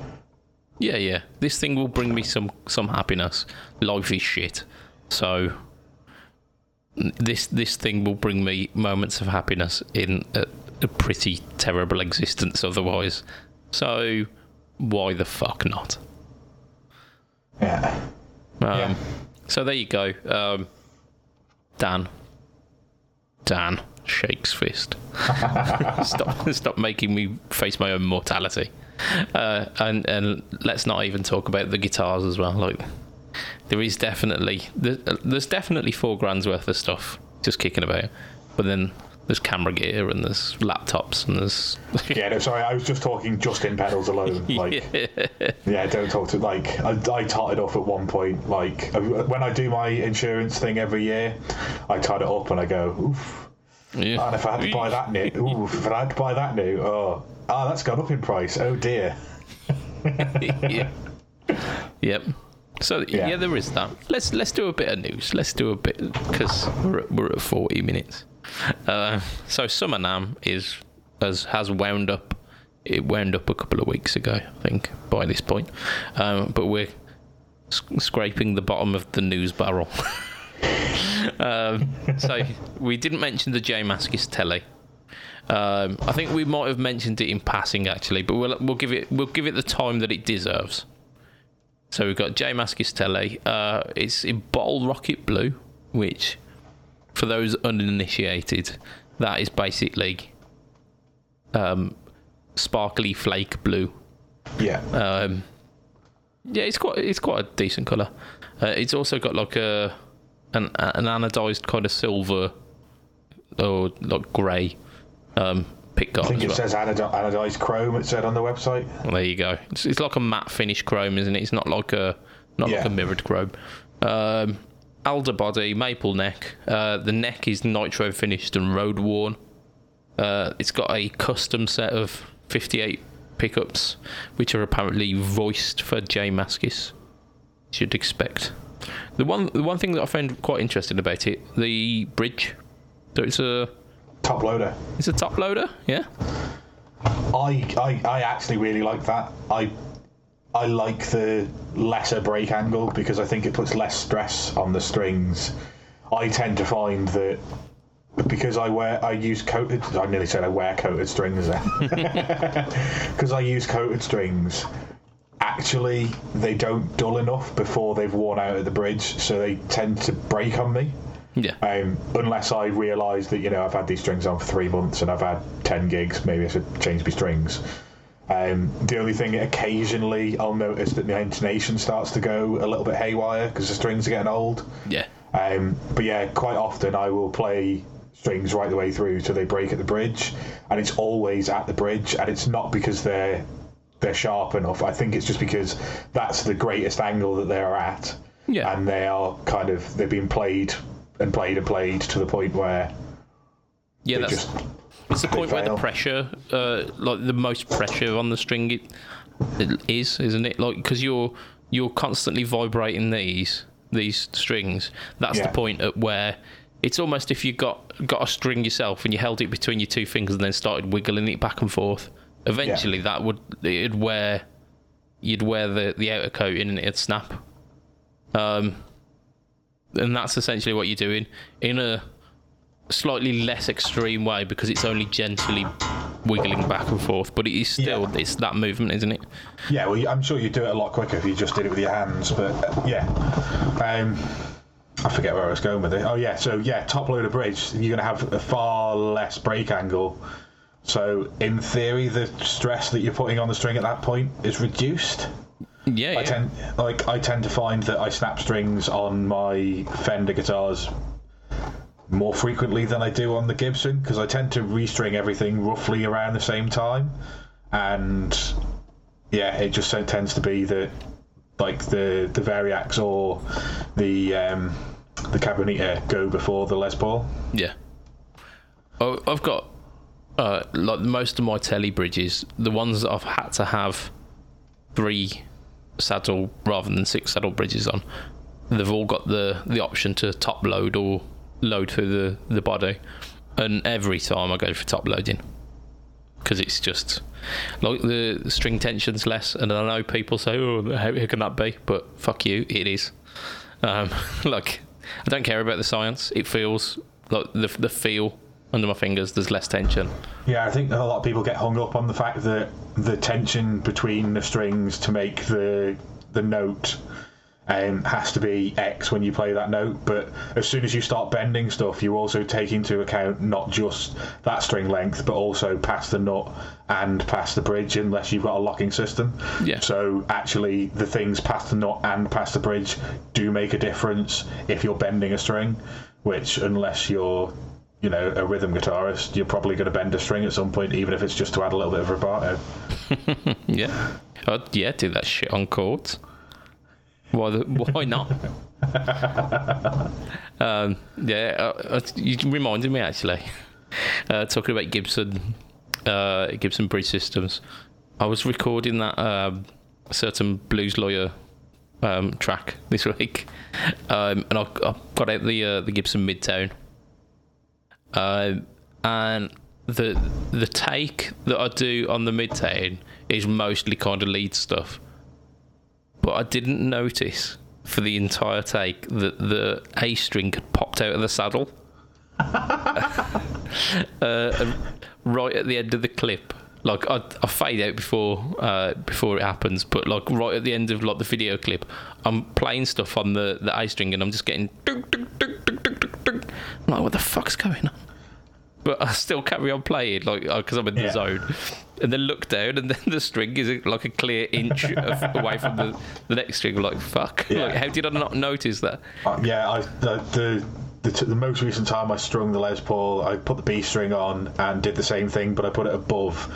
Yeah, yeah. This thing will bring me some some happiness. Life is shit, so this this thing will bring me moments of happiness in a, a pretty terrible existence otherwise. So why the fuck not? Yeah. Um, Yeah. So there you go. Um, Dan. Dan shakes fist. (laughs) stop, stop making me face my own mortality. Uh, and and let's not even talk about the guitars as well. Like there is definitely there's definitely four grand's worth of stuff just kicking about, but then there's camera gear and there's laptops and there's (laughs) Yeah, no, sorry, I was just talking just in pedals alone. (laughs) Like, yeah, don't talk to like I, I totted off at one point. Like when I do my insurance thing every year, I tied it up and I go, oof. Yeah. And if I had to buy that new, (laughs) oof, if I had to buy that new, oh, ah, that's gone up in price. Oh dear. (laughs) yeah. Yep. So yeah. Yeah. there is that. Let's let's do a bit of news. Let's do a bit because we're at, we're at forty minutes. Uh, so Summer NAMM is has has wound up. It wound up a couple of weeks ago, I think. By this point, um, but we're s- scraping the bottom of the news barrel. (laughs) um, so we didn't mention the J Mascis telly. Um, I think we might have mentioned it in passing actually, but we'll we'll give it we'll give it the time that it deserves. So we've got J Mascis Tele. Uh, it's in bottle rocket blue, which, for those uninitiated, that is basically um, sparkly flake blue. Yeah. Um, yeah, it's quite it's quite a decent colour. Uh, it's also got like a an an anodized kind of silver or like grey um, pick I think it well. says anodi- anodized chrome. It said on the website. Well, there you go. It's, it's like a matte finish chrome, isn't it? It's not like a not like a mirrored chrome. Um, Alder body, maple neck. Uh, the neck is nitro finished and road worn. Uh, it's got a custom set of 58 pickups, which are apparently voiced for J Mascis. Should expect. The one the one thing that I found quite interesting about it, the bridge. So it's a Top loader. it's a top loader, yeah. I, I I actually really like that. I I like the lesser break angle because I think it puts less stress on the strings. I tend to find that because I wear I use coated I nearly said I wear coated strings. Because (laughs) I use coated strings actually they don't dull enough before they've worn out at the bridge so they tend to break on me Yeah. um, unless I realise that you know I've had these strings on for three months and I've had ten gigs, maybe I should change my strings. Um, the only thing occasionally I'll notice that my intonation starts to go a little bit haywire because the strings are getting old. yeah. Um, but yeah, quite often I will play strings right the way through so they break at the bridge, and it's always at the bridge, and it's not because they're they're sharp enough. I think it's just because that's the greatest angle that they're at, Yeah. and they are kind of they've been played and played and played to the point where Yeah, that's just It's the point where the pressure, uh, like the most pressure on the string, it, it is, isn't it? Like because you're you're constantly vibrating these these strings. That's Yeah. the point at where it's almost if you got got a string yourself and you held it between your two fingers and then started wiggling it back and forth. Eventually, that would it'd wear you'd wear the the outer coating and it'd snap. Um, and that's essentially what you're doing in a slightly less extreme way because it's only gently wiggling back and forth, but it is still Yeah. it's that movement, isn't it? Yeah, well, I'm sure you'd do it a lot quicker if you just did it with your hands. But uh, yeah, um, I forget where I was going with it. Oh yeah, so yeah, top loader bridge, you're going to have a far less break angle. So in theory, the stress that you're putting on the string at that point is reduced. Yeah, I yeah. tend like I tend to find that I snap strings on my Fender guitars more frequently than I do on the Gibson because I tend to restring everything roughly around the same time, and yeah, it just so- tends to be that like the the Variax or the um, the Cabronita go before the Les Paul. Yeah. Oh, I've got uh, like most of my telly bridges, the ones that I've had to have three saddle rather than six saddle bridges on. They've all got the the option to top load or load through the the body, and every time I go for top loading because it's just like the, string tension's less, and I know people say, "Oh, how, how can that be?" But fuck you, it is. Um, (laughs) like I don't care about the science. It feels like the the feel under my fingers. There's less tension. Yeah, I think a lot of people get hung up on the fact that the tension between the strings to make the the note um, has to be X when you play that note. But as soon as you start bending stuff, you also take into account not just that string length, but also past the nut and past the bridge, unless you've got a locking system. Yeah. So actually, the things past the nut and past the bridge do make a difference if you're bending a string. Which, unless you're you know, a rhythm guitarist, you're probably going to bend a string at some point, even if it's just to add a little bit of vibrato. (laughs) yeah. Oh, yeah, do that shit on chords. Why, the, why not? (laughs) um, yeah, uh, uh, you reminded me actually. Uh, talking about Gibson, uh, Gibson bridge systems. I was recording that um, certain blues lawyer um, track this (laughs) week, um, and I, I, got out the uh, the Gibson Midtown, uh, and the the take that I do on the Midtown is mostly kind of lead stuff but I didn't notice for the entire take that the A string had popped out of the saddle. (laughs) uh, right at the end of the clip, like I, I fade out before uh, before it happens, but like right at the end of like the video clip, I'm playing stuff on the, the A string and I'm just getting. I'm like, what the fuck's going on? But I still carry on playing, like because I'm in the Yeah. zone, and then look down, and then (laughs) the string is like a clear inch of, (laughs) away from the, the next string. I'm like, fuck! Yeah. Like, how did I not notice that? Uh, yeah, I, the, the the, t- the most recent time I strung the Les Paul, I put the B string on and did the same thing, but I put it above.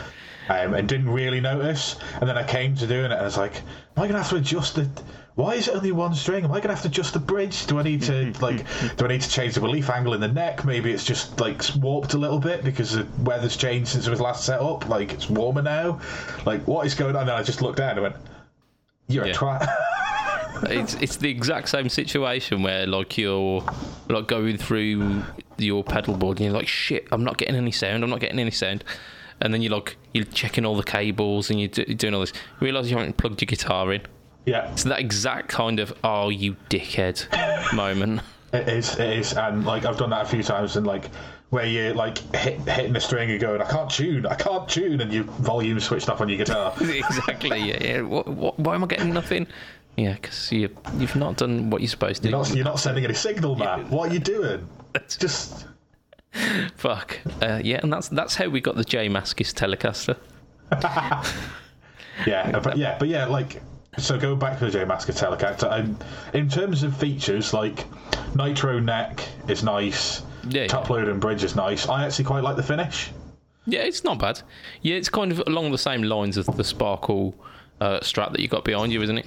Um, and didn't really notice, and then I came to doing it, and I was like, "Am I gonna have to adjust it? Why is it only one string? Am I gonna have to adjust the bridge? Do I need to mm-hmm. like? Do I need to change the relief angle in the neck? Maybe it's just like warped a little bit because the weather's changed since it was last set up. Like it's warmer now. Like what is going on? And I just looked down and went, "You're Yeah. a twat." (laughs) It's it's the exact same situation where like you're like going through your pedal board and you're like, shit, I'm not getting any sound. I'm not getting any sound. And then you're like, you're checking all the cables and you're, do- you're doing all this. You realise you haven't plugged your guitar in. Yeah, It's that exact kind of "oh you dickhead" moment. (laughs) It is, it is, and like I've done that a few times, and like where you're like hit, hitting a string and going, I can't tune, I can't tune, and your volume switched off on your guitar. (laughs) exactly. Yeah. yeah. What, what, why am I getting nothing? Yeah, because you you've not done what you're supposed to. You're not, you're not sending any signal, man. What are you doing? Just (laughs) Fuck. Uh, yeah, and that's that's how we got the J Mascis Telecaster. yeah, but yeah, but yeah, like so. Go back to the J Mascis Telecaster. Um, in terms of features, like Nitro neck is nice. Yeah, Top load and bridge is nice. I actually quite like the finish. Yeah, it's not bad. Yeah, it's kind of along the same lines as the Sparkle uh, Strat that you got behind you, isn't it?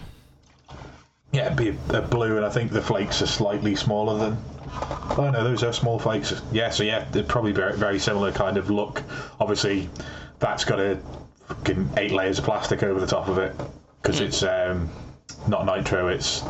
Yeah, it'd be a, a blue, and I think the flakes are slightly smaller than. Oh no, those are small flakes. Yeah, so yeah, they're probably very, very similar kind of look. Obviously, that's got a fucking eight layers of plastic over the top of it because it's um, not nitro, it's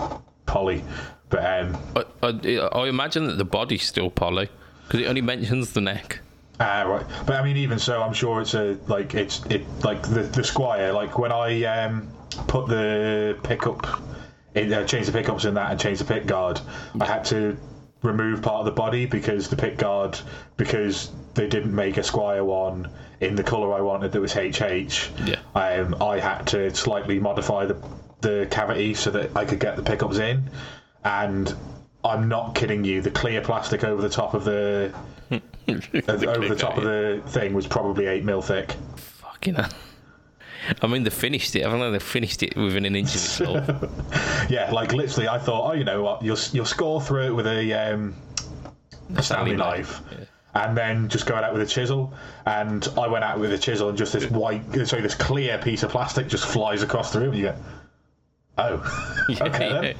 poly. But um, I, I, I imagine that the body's still poly because it only mentions the neck. Ah, right. But I mean, even so, I'm sure it's a like it's it like the the Squier. Like when I um put the pickup, in, uh, change the pickups in that and change the pick guard, I had to remove part of the body because the pick guard because they didn't make a Squier one in the color I wanted that was HH. Yeah. Um, I had to slightly modify the the cavity so that I could get the pickups in, and I'm not kidding you. The clear plastic over the top of the (laughs) uh, over the top of the thing was probably eight mil thick. Fucking hell. I mean, they finished it. I don't know. They finished it within an inch of (laughs) itself. Yeah, like literally, I thought, oh, you know what, you'll you'll score through it with a um, a Stanley knife, and then just going out with a chisel. And I went out with a chisel, and just this white, sorry, this clear piece of plastic just flies across the room. And you go, oh, (laughs) okay then.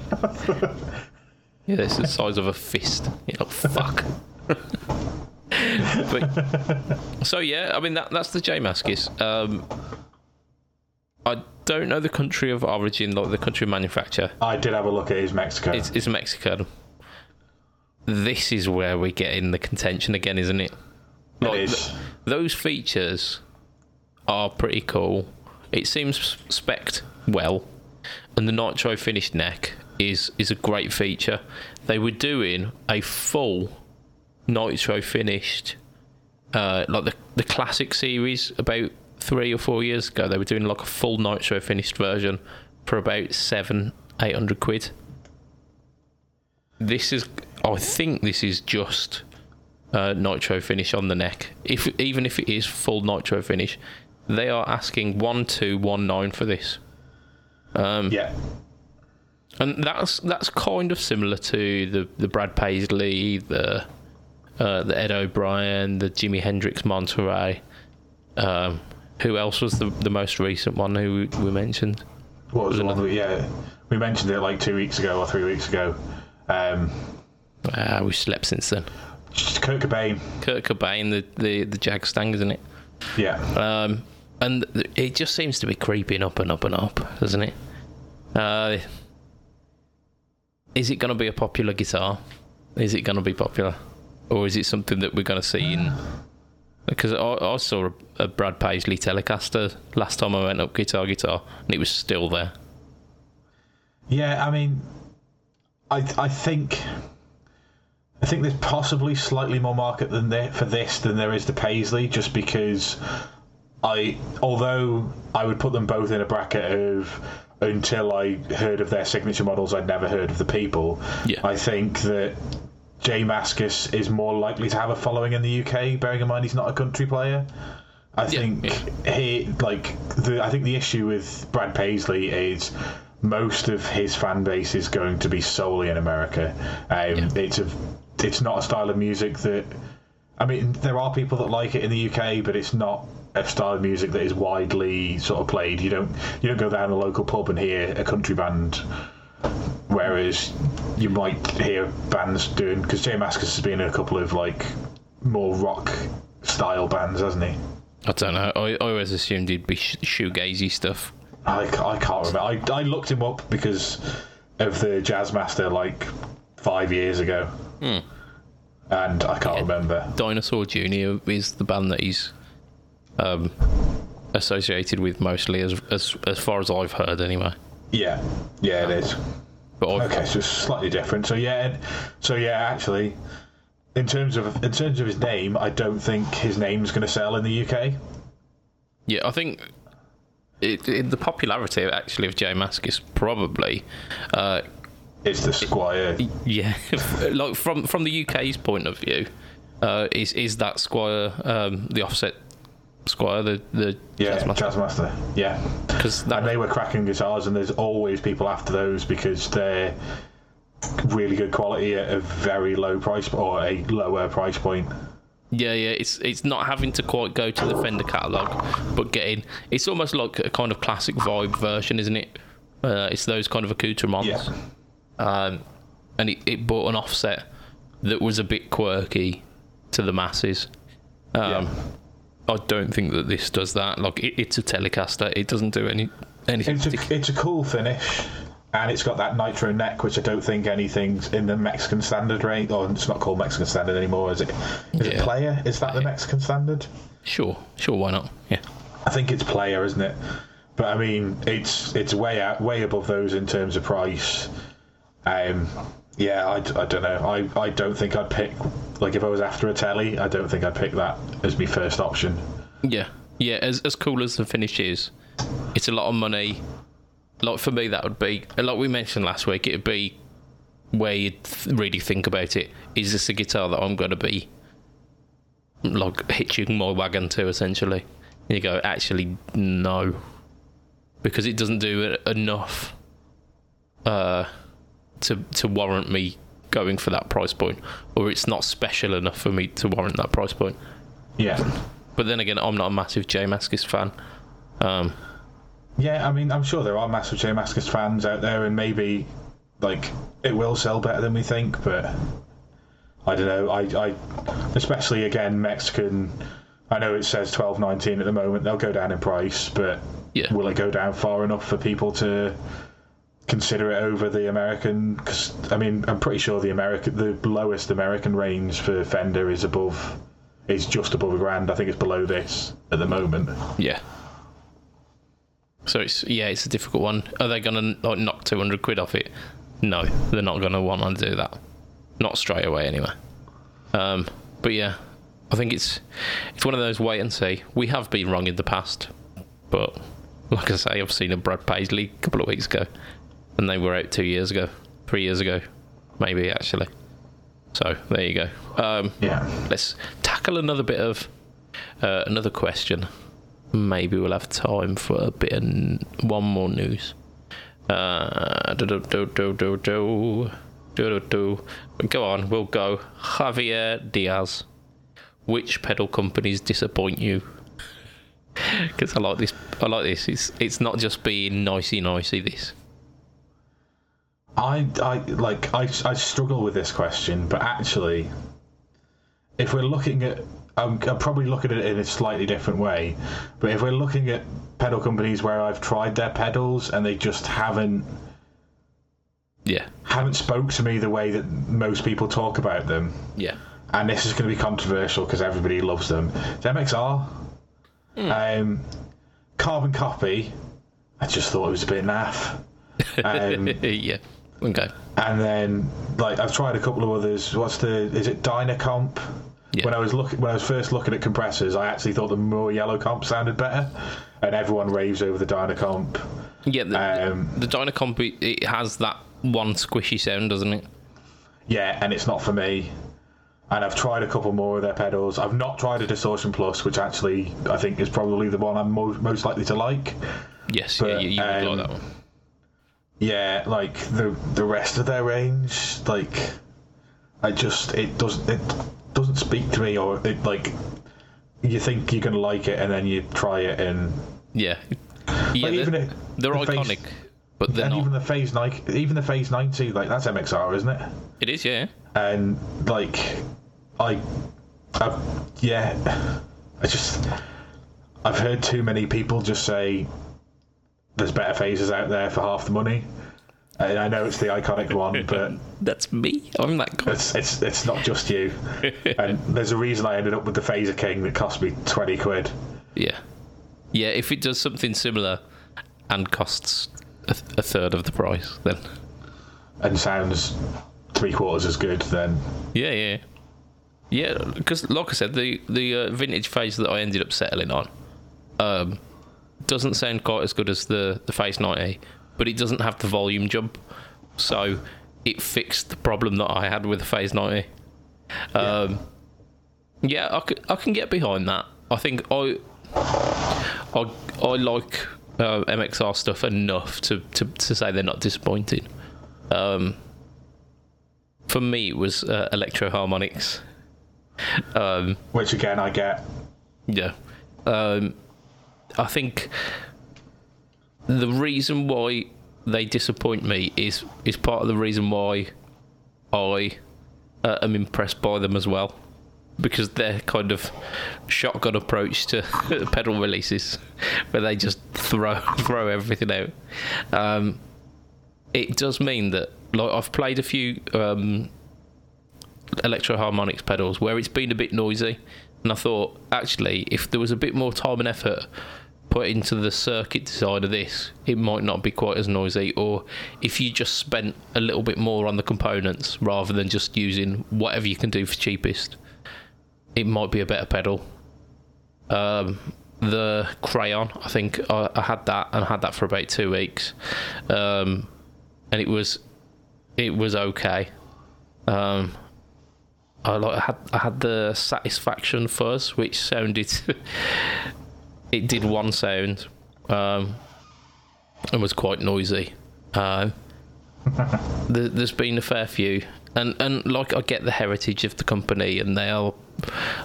yeah, it's the size of a fist. You know, fuck. (laughs) but so yeah, I mean that that's the J Mascis. Um, I don't know the country of origin, like the country of manufacture. I did have a look at his Mexico. It's, it's Mexico. This is where we get in the contention again, isn't it? It Like, is. th- those features are pretty cool. It seems specced well, and the nitro finished neck is is a great feature. They were doing a full nitro finished, uh, like the the classic series about three or four years ago. They were doing like a full nitro finished version for about seven eight hundred quid. this is. I think this is just uh, nitro finish on the neck. If even if it is full nitro finish, they are asking one two one nine for this. Um, Yeah. and that's that's kind of similar to the the Brad Paisley, the uh, the Ed O'Brien, the Jimi Hendrix Monterey. Um, who else was the the most recent one who we mentioned? What was the one? that- Yeah, we mentioned it like two weeks ago or three weeks ago. Um, Ah, we slept since then. Kurt Cobain. Kurt Cobain, the the the Jag Stang, isn't it? Yeah. Um, and th- it just seems to be creeping up and up and up, doesn't it? Uh, is it going to be a popular guitar? Is it going to be popular, or is it something that we're going to see in? Because I, I saw a, a Brad Paisley Telecaster last time I went up Guitar Guitar, and it was still there. Yeah, I mean, I I think I think there's possibly slightly more market than there for this than there is the Paisley, just because I although I would put them both in a bracket of until I heard of their signature models, I'd never heard of the people. Yeah. I think that J Mascis is more likely to have a following in the UK, bearing in mind he's not a country player. I think he like the I think the issue with Brad Paisley is most of his fan base is going to be solely in America. Um, It's a it's not a style of music that I mean there are people that like it in the UK, but it's not a style of music that is widely sort of played. You don't you don't go down a local pub and hear a country band. Whereas you might hear bands doing because J Mascis has been in a couple of like more rock style bands, hasn't he? I don't know. I, I always assumed he'd be sh- shoegazy stuff. I, I can't remember. I, I looked him up because of the Jazz Master like five years ago, and I can't remember. Dinosaur Junior is the band that he's um, associated with mostly, as as as far as I've heard, anyway. Yeah, yeah, it is. But I've, Okay, so it's slightly different. So yeah, so yeah, actually, in terms of in terms of his name, I don't think his name's going to sell in the UK. yeah, I think it, it, the popularity actually of J Mascis probably, uh, It's the Squier. yeah, (laughs) like from from the UK's point of view, uh, is is that Squier um, the offset Squire the the Yeah, Jazzmaster? Jazz Master. Yeah, because that and they were cracking guitars, and there's always people after those because they're really good quality at a very low price or a lower price point. Yeah, yeah, it's it's not having to quite go to the Fender catalog, but getting it's almost like a kind of classic vibe version, isn't it? Uh, it's those kind of accoutrements, Yeah. Um, and it, it bought an offset that was a bit quirky to the masses. Um, Yeah. I don't think that this does that. Like it, it's a Telecaster, it doesn't do any anything. It's a, it's a cool finish, and it's got that nitro neck, which I don't think anything's in the Mexican standard range. Or it's not called Mexican standard anymore, is it? Is it player? Is that the Mexican standard? Sure, sure, why not? Yeah, I think it's player, isn't it? But I mean, it's it's way out, way above those in terms of price. Um, yeah, I don't know. I, I don't think I'd pick like if I was after a telly, I don't think I'd pick that as my first option. yeah, yeah. As as cool as the finish is, it's a lot of money. Like for me, that would be like we mentioned last week. It'd be where you th- really think about it. Is this a guitar that I'm going to be like hitching my wagon to? Essentially, and you go, actually, no, because it doesn't do enough uh, to to warrant me going for that price point, or it's not special enough for me to warrant that price point. Yeah, But then again, I'm not a massive J Mascis fan. Um, yeah. I mean, I'm sure there are massive J Mascis fans out there, and maybe like it will sell better than we think, but I don't know. I, I especially again Mexican. I know it says twelve nineteen at the moment. They'll go down in price, but Yeah. will it go down far enough for people to consider it over the American? Because I mean, I'm pretty sure the American, the lowest American range for Fender is above, is just above a grand. I think it's below this at the moment. yeah. So it's yeah, it's a difficult one. Are they gonna like knock two hundred quid off it? No, they're not gonna want to do that. Not straight away, anyway. Um, but yeah, I think it's it's one of those wait and see. We have been wrong in the past, but like I say, I've seen a Brad Paisley a couple of weeks ago, and they were out two years ago, three years ago. maybe actually. So there you go. Um, Yeah. let's tackle another bit of uh, another question. Maybe we'll have time for a bit of n- one more news. Uh, do, do, do, do, do, do, do, do, do. Go on, we'll go. Javier Diaz. Which pedal companies disappoint you? (laughs) Because I like this. I like this. It's it's not just being nicey nicey. This. I, I like I, I struggle with this question, but actually, if we're looking at, I'm, I'm probably looking at it in a slightly different way. But if we're looking at pedal companies where I've tried their pedals and they just haven't Yeah. haven't spoke to me the way that most people talk about them, Yeah. and this is going to be controversial because everybody loves them. It's MXR, um, Carbon Copy. I just thought it was a bit naff. (laughs) Um, yeah. Okay. and then like I've tried a couple of others. What's the is it Dynacomp? Yeah. When I was looking when I was first looking at compressors, I actually thought the Mooer yellow comp sounded better, and everyone raves over the Dynacomp. Yeah. The, Um, the Dynacomp it, it has that one squishy sound, doesn't it? Yeah, and it's not for me. And I've tried a couple more of their pedals. I've not tried a Distortion Plus, which actually I think is probably the one I'm mo- most likely to like. Yes. yeah. You, you um, like that one. Yeah, like the the rest of their range, like I just it doesn't it doesn't speak to me, or it like you think you're gonna like it, and then you try it, and Yeah. Yeah. Like, they're, even it- they're the iconic, but they're and not. even the phase nine, even the phase ninety, like that's MXR, isn't it? It is. Yeah. And like I, I yeah, (laughs) I just I've heard too many people just say there's better phases out there for half the money. And I know it's the iconic one, (laughs) but That's me. I'm that guy. it's it's it's not just you. (laughs) and there's a reason I ended up with the Phaser King that cost me twenty quid. Yeah. Yeah. If it does something similar and costs a, a third of the price, then and sounds three quarters as good, then yeah, yeah, yeah. Because, like I said, the the uh, vintage phase that I ended up settling on um, doesn't sound quite as good as the the Phase 90, but it doesn't have the volume jump, so it fixed the problem that I had with the Phase 90. Um, yeah, I, c- I can get behind that. I think I I I like uh, MXR stuff enough to, to to say they're not disappointing. Um, for me, it was uh, Electro-Harmonix. Um, which again I get. yeah. Um, I think the reason why they disappoint me is is part of the reason why I uh, am impressed by them as well. Because their kind of shotgun approach to (laughs) pedal releases, where they just throw (laughs) throw everything out. Um, it does mean that like I've played a few um, Electro-Harmonix pedals where it's been a bit noisy, and I thought actually if there was a bit more time and effort put into the circuit design of this, it might not be quite as noisy. Or if you just spent a little bit more on the components rather than just using whatever you can do for cheapest, it might be a better pedal. Um, the crayon, I think I, I had that and I had that for about two weeks, um, and it was it was okay. Um, I like I had I had the satisfaction fuzz, which sounded (laughs) it did one sound, um, and was quite noisy. Uh, (laughs) there, there's been a fair few, and and like I get the heritage of the company, and they are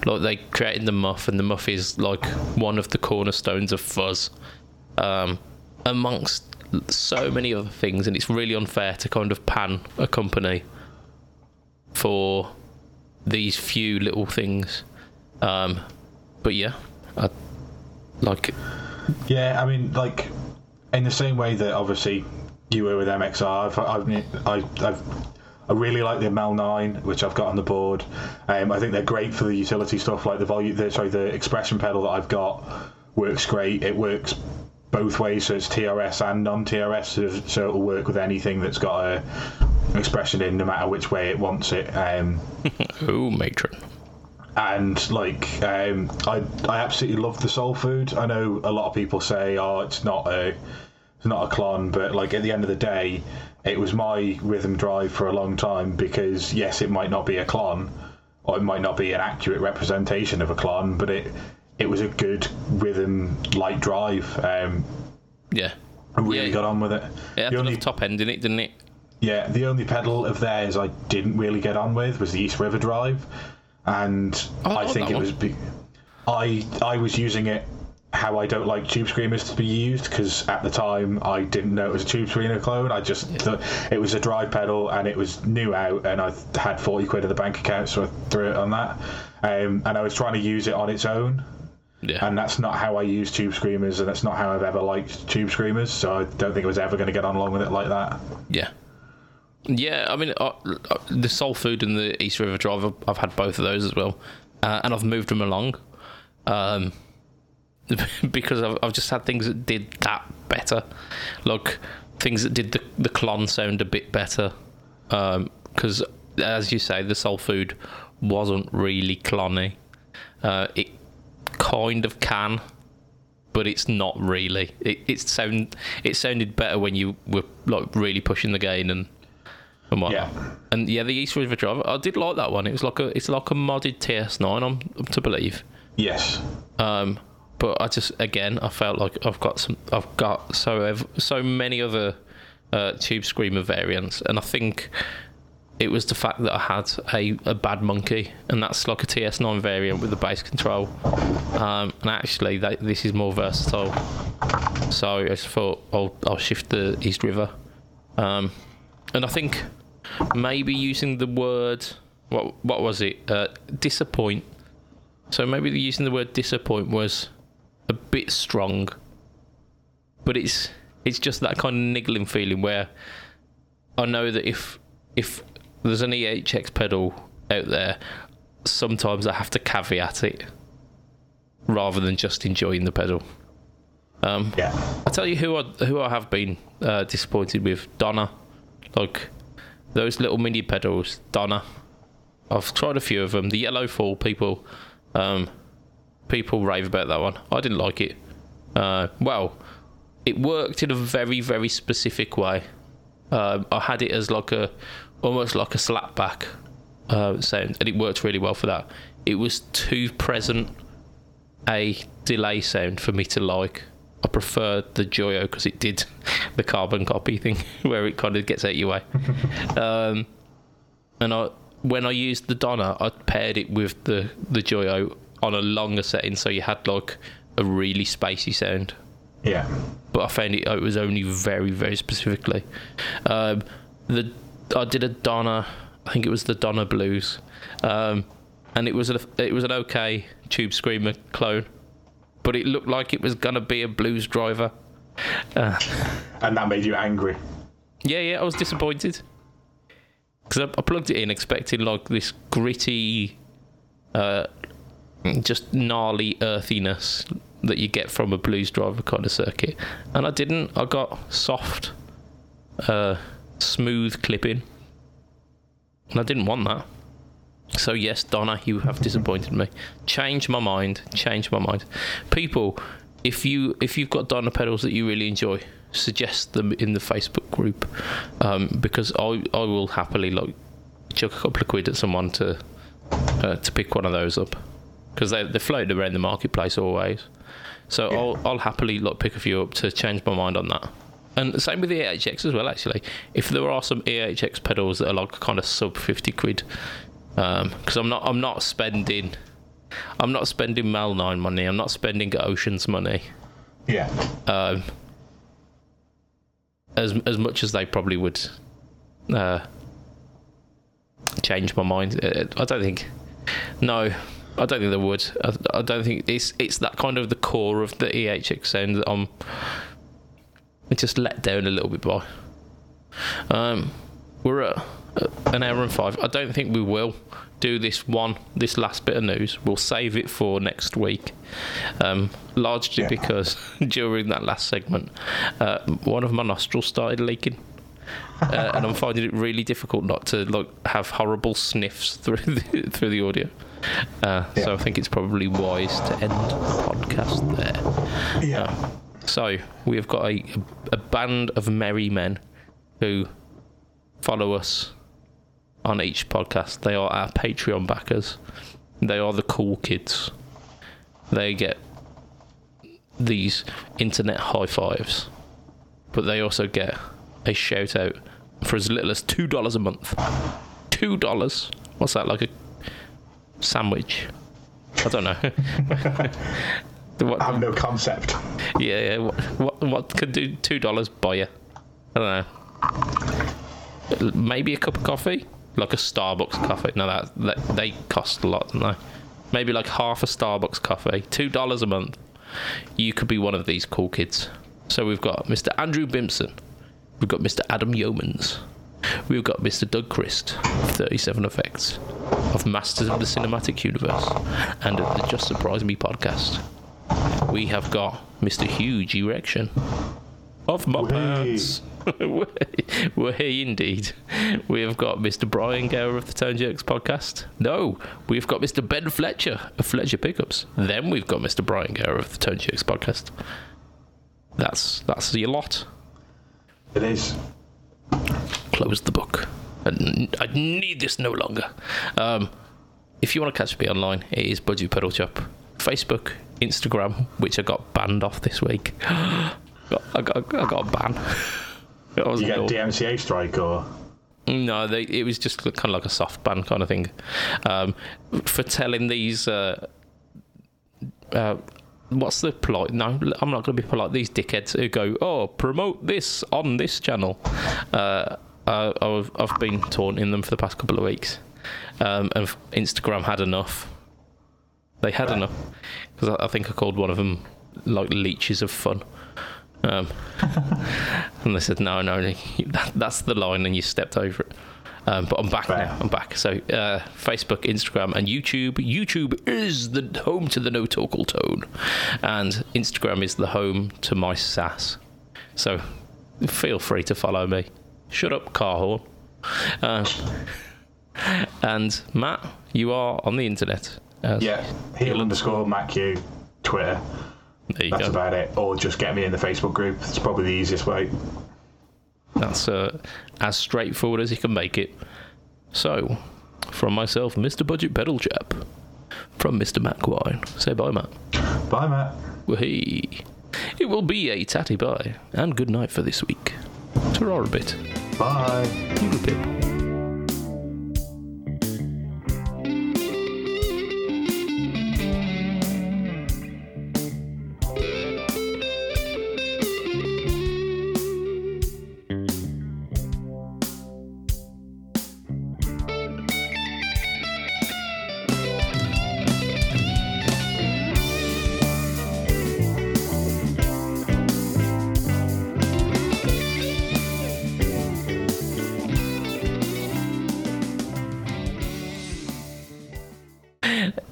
like they created the muff, and the muff is like one of the cornerstones of fuzz, um, amongst so many other things, and it's really unfair to kind of pan a company for these few little things. Um, but yeah, I like Yeah, I mean, like in the same way that obviously you were with MXR, I've, I've, I, I've, I really like the ML nine, which I've got on the board. Um, I think they're great for the utility stuff, like the volume. The, sorry, the expression pedal that I've got works great. It works both ways, so it's TRS and non-TRS, so, so it'll work with anything that's got a expression in, no matter which way it wants it. Um, (laughs) oh matron. and like um, I, I absolutely love the soul food. I know a lot of people say, "Oh, it's not a it's not a Klon, but like at the end of the day, it was my rhythm drive for a long time because yes, it might not be a Klon, or it might not be an accurate representation of a Klon, but it it was a good rhythm light drive. Um, Yeah. I really Yeah. got on with it. It had The only- top end in it, didn't it? Yeah, the only pedal of theirs I didn't really get on with was the East River Drive, and Oh, I I think it one. was. Be- I I was using it how I don't like Tube Screamers to be used because at the time I didn't know it was a Tube Screamer clone. I just thought it was a drive pedal and it was new out, and I had forty quid in the bank account, so I threw it on that. Um, and I was trying to use it on its own, Yeah. and that's not how I use Tube Screamers, and that's not how I've ever liked Tube Screamers. So I don't think I was ever going to get on along with it like that. Yeah. Yeah, I mean, uh, uh, the Soul Food and the East River Drive, I've, I've had both of those as well. Uh, and I've moved them along. Um, (laughs) because I've, I've just had things that did that better. Like, things that did the, the Klon sound a bit better. Because, as you say, the Soul Food wasn't really clonny. Uh, it kind of can, but it's not really. It it sound it sounded better when you were like really pushing the gain and and whatnot. Yeah. And yeah, the East River Drive, I did like that one. It was like a it's like a modded TS9, I'm, I'm to believe. Yes. Um, but I just again I felt like I've got some I've got so ev- so many other uh, Tube Screamer variants, and I think it was the fact that I had a, a Bad Monkey, and that's like a TS9 variant with the bass control. Um, and actually, this is more versatile. So I just thought I'll I'll shift the East River, um, and I think maybe using the word what what was it uh, disappoint. So maybe using the word disappoint was a bit strong, but it's it's just that kind of niggling feeling where I know that if if there's an EHX pedal out there, sometimes I have to caveat it rather than just enjoying the pedal. Um, Yeah. I tell you who I who I have been uh, disappointed with Donner, like those little mini pedals. Donner, I've tried a few of them. The Yellow Fall people, um, people rave about that one. I didn't like it. Uh, well, it worked in a very very specific way. Um, I had it as like a almost like a slapback uh, sound, and it worked really well for that. It was too present a delay sound for me to like. I preferred the Joyo because it did (laughs) the carbon copy thing (laughs) where it kind of gets out your way. (laughs) um, and I, when I used the Donner, I paired it with the the Joyo on a longer setting, so you had like a really spacey sound Yeah. but I found it, it was only very, very specifically. Um, the I did a Donner, I think it was the Donner Blues, um, and it was a, it was an okay Tube Screamer clone, but it looked like it was gonna be a blues driver. And that made you angry. Yeah, yeah, I was disappointed because I, I plugged it in expecting like this gritty, uh, just gnarly earthiness that you get from a blues driver kind of circuit, and I didn't. I got soft, uh, smooth clipping, and I didn't want that. So yes, Donner, you have disappointed me. Change my mind. Change my mind. People, if you if you've got Donner pedals that you really enjoy, suggest them in the Facebook group um, because I I will happily like chuck a couple of quid at someone to uh, to pick one of those up because they they're floating around the marketplace always. So I'll I'll happily like pick a few up to change my mind on that. And same with the EHX as well. Actually, if there are some EHX pedals that are like kind of sub fifty quid, because I'm not I'm not spending I'm not spending Mel Nine money. I'm not spending Ocean's money Yeah. um, as as much as they probably would uh, change my mind. Uh, I don't think. No, I don't think they would. I, I don't think it's it's that kind of the core of the EHX sound that I'm just let down a little bit by. Um, we're at uh, an hour and five. I don't think we will do this one, this last bit of news. We'll save it for next week, um, largely Yeah. because (laughs) during that last segment, uh, one of my nostrils started leaking. Uh, (laughs) and I'm finding it really difficult not to like have horrible sniffs through the, (laughs) through the audio. Uh, So I think it's probably wise to end the podcast there. Yeah. So we have got a, a band of merry men who follow us on each podcast. They are our Patreon backers. They are the cool kids. They get these internet high fives, but they also get a shout out for as little as two dollars a month. Two dollars. What's that like a sandwich? I don't know. (laughs) what, I have no concept. yeah, yeah. What, what, what could do two dollars buy you? I don't know. Maybe a cup of coffee, like a Starbucks coffee. No, that, that they cost a lot, don't they? Maybe like half a Starbucks coffee, two dollars a month. You could be one of these cool kids. So we've got Mr. Andrew Bimson, we've got Mr. Adam Yeomans, we've got Mr. Doug Christ 37 Effects, of Masters of the Cinematic Universe, and of the Just Surprise Me podcast we have got Mr. Huge Erection of my Whey. pants. (laughs) Way indeed. We have got Mr. Brian Gower of the Tone Jerks podcast. No, we've got Mr. Ben Fletcher of Fletcher Pickups. Then we've got Mr. Brian Gower of the Tone Jerks podcast. That's that's your lot. It is. Close the book. I, I need this no longer. Um, if you want to catch me online, it is Budget Pedal Chap. Facebook, Instagram, which I got banned off this week. (gasps) I got, I got a ban. Was You get. DMCA strike or No, they, it was just kind of like a soft ban kind of thing um, for telling these. Uh, uh, what's the polite? No, I'm not going to be polite. These dickheads who go, "Oh, promote this on this channel." Uh, uh, I've I've been taunting them for the past couple of weeks, um, and Instagram had enough. They had enough because I, I think I called one of them like leeches of fun. Um, (laughs) and they said, no, no, that, that's the line, and you stepped over it. Um, but I'm back Fair. now. I'm back. So uh, Facebook, Instagram, and YouTube. YouTube is the home to the No Talkal Tone, and Instagram is the home to my sass. So feel free to follow me. Shut up, car horn. Uh, (laughs) and Matt, you are on the internet. Yeah, heel underscore Mac U, Twitter. there you That's go. about it. Or just get me in the Facebook group. It's probably the easiest way. That's uh, as straightforward as you can make it. So, from myself, Mr. Budget Pedal Chap, from Mr. Mac Wine. Say bye, Matt. Bye, Matt. Wahee. It will be a tatty bye, and good night for this week. Ta a bit. Bye. Toodle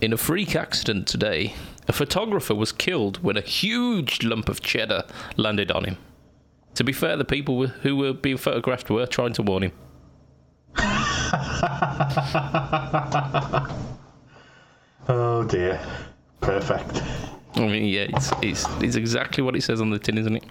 In a freak accident today, a photographer was killed when a huge lump of cheddar landed on him. To be fair, the people who were being photographed were trying to warn him. (laughs) Oh dear. Perfect. I mean, yeah, it's, it's, it's exactly what it says on the tin, isn't it?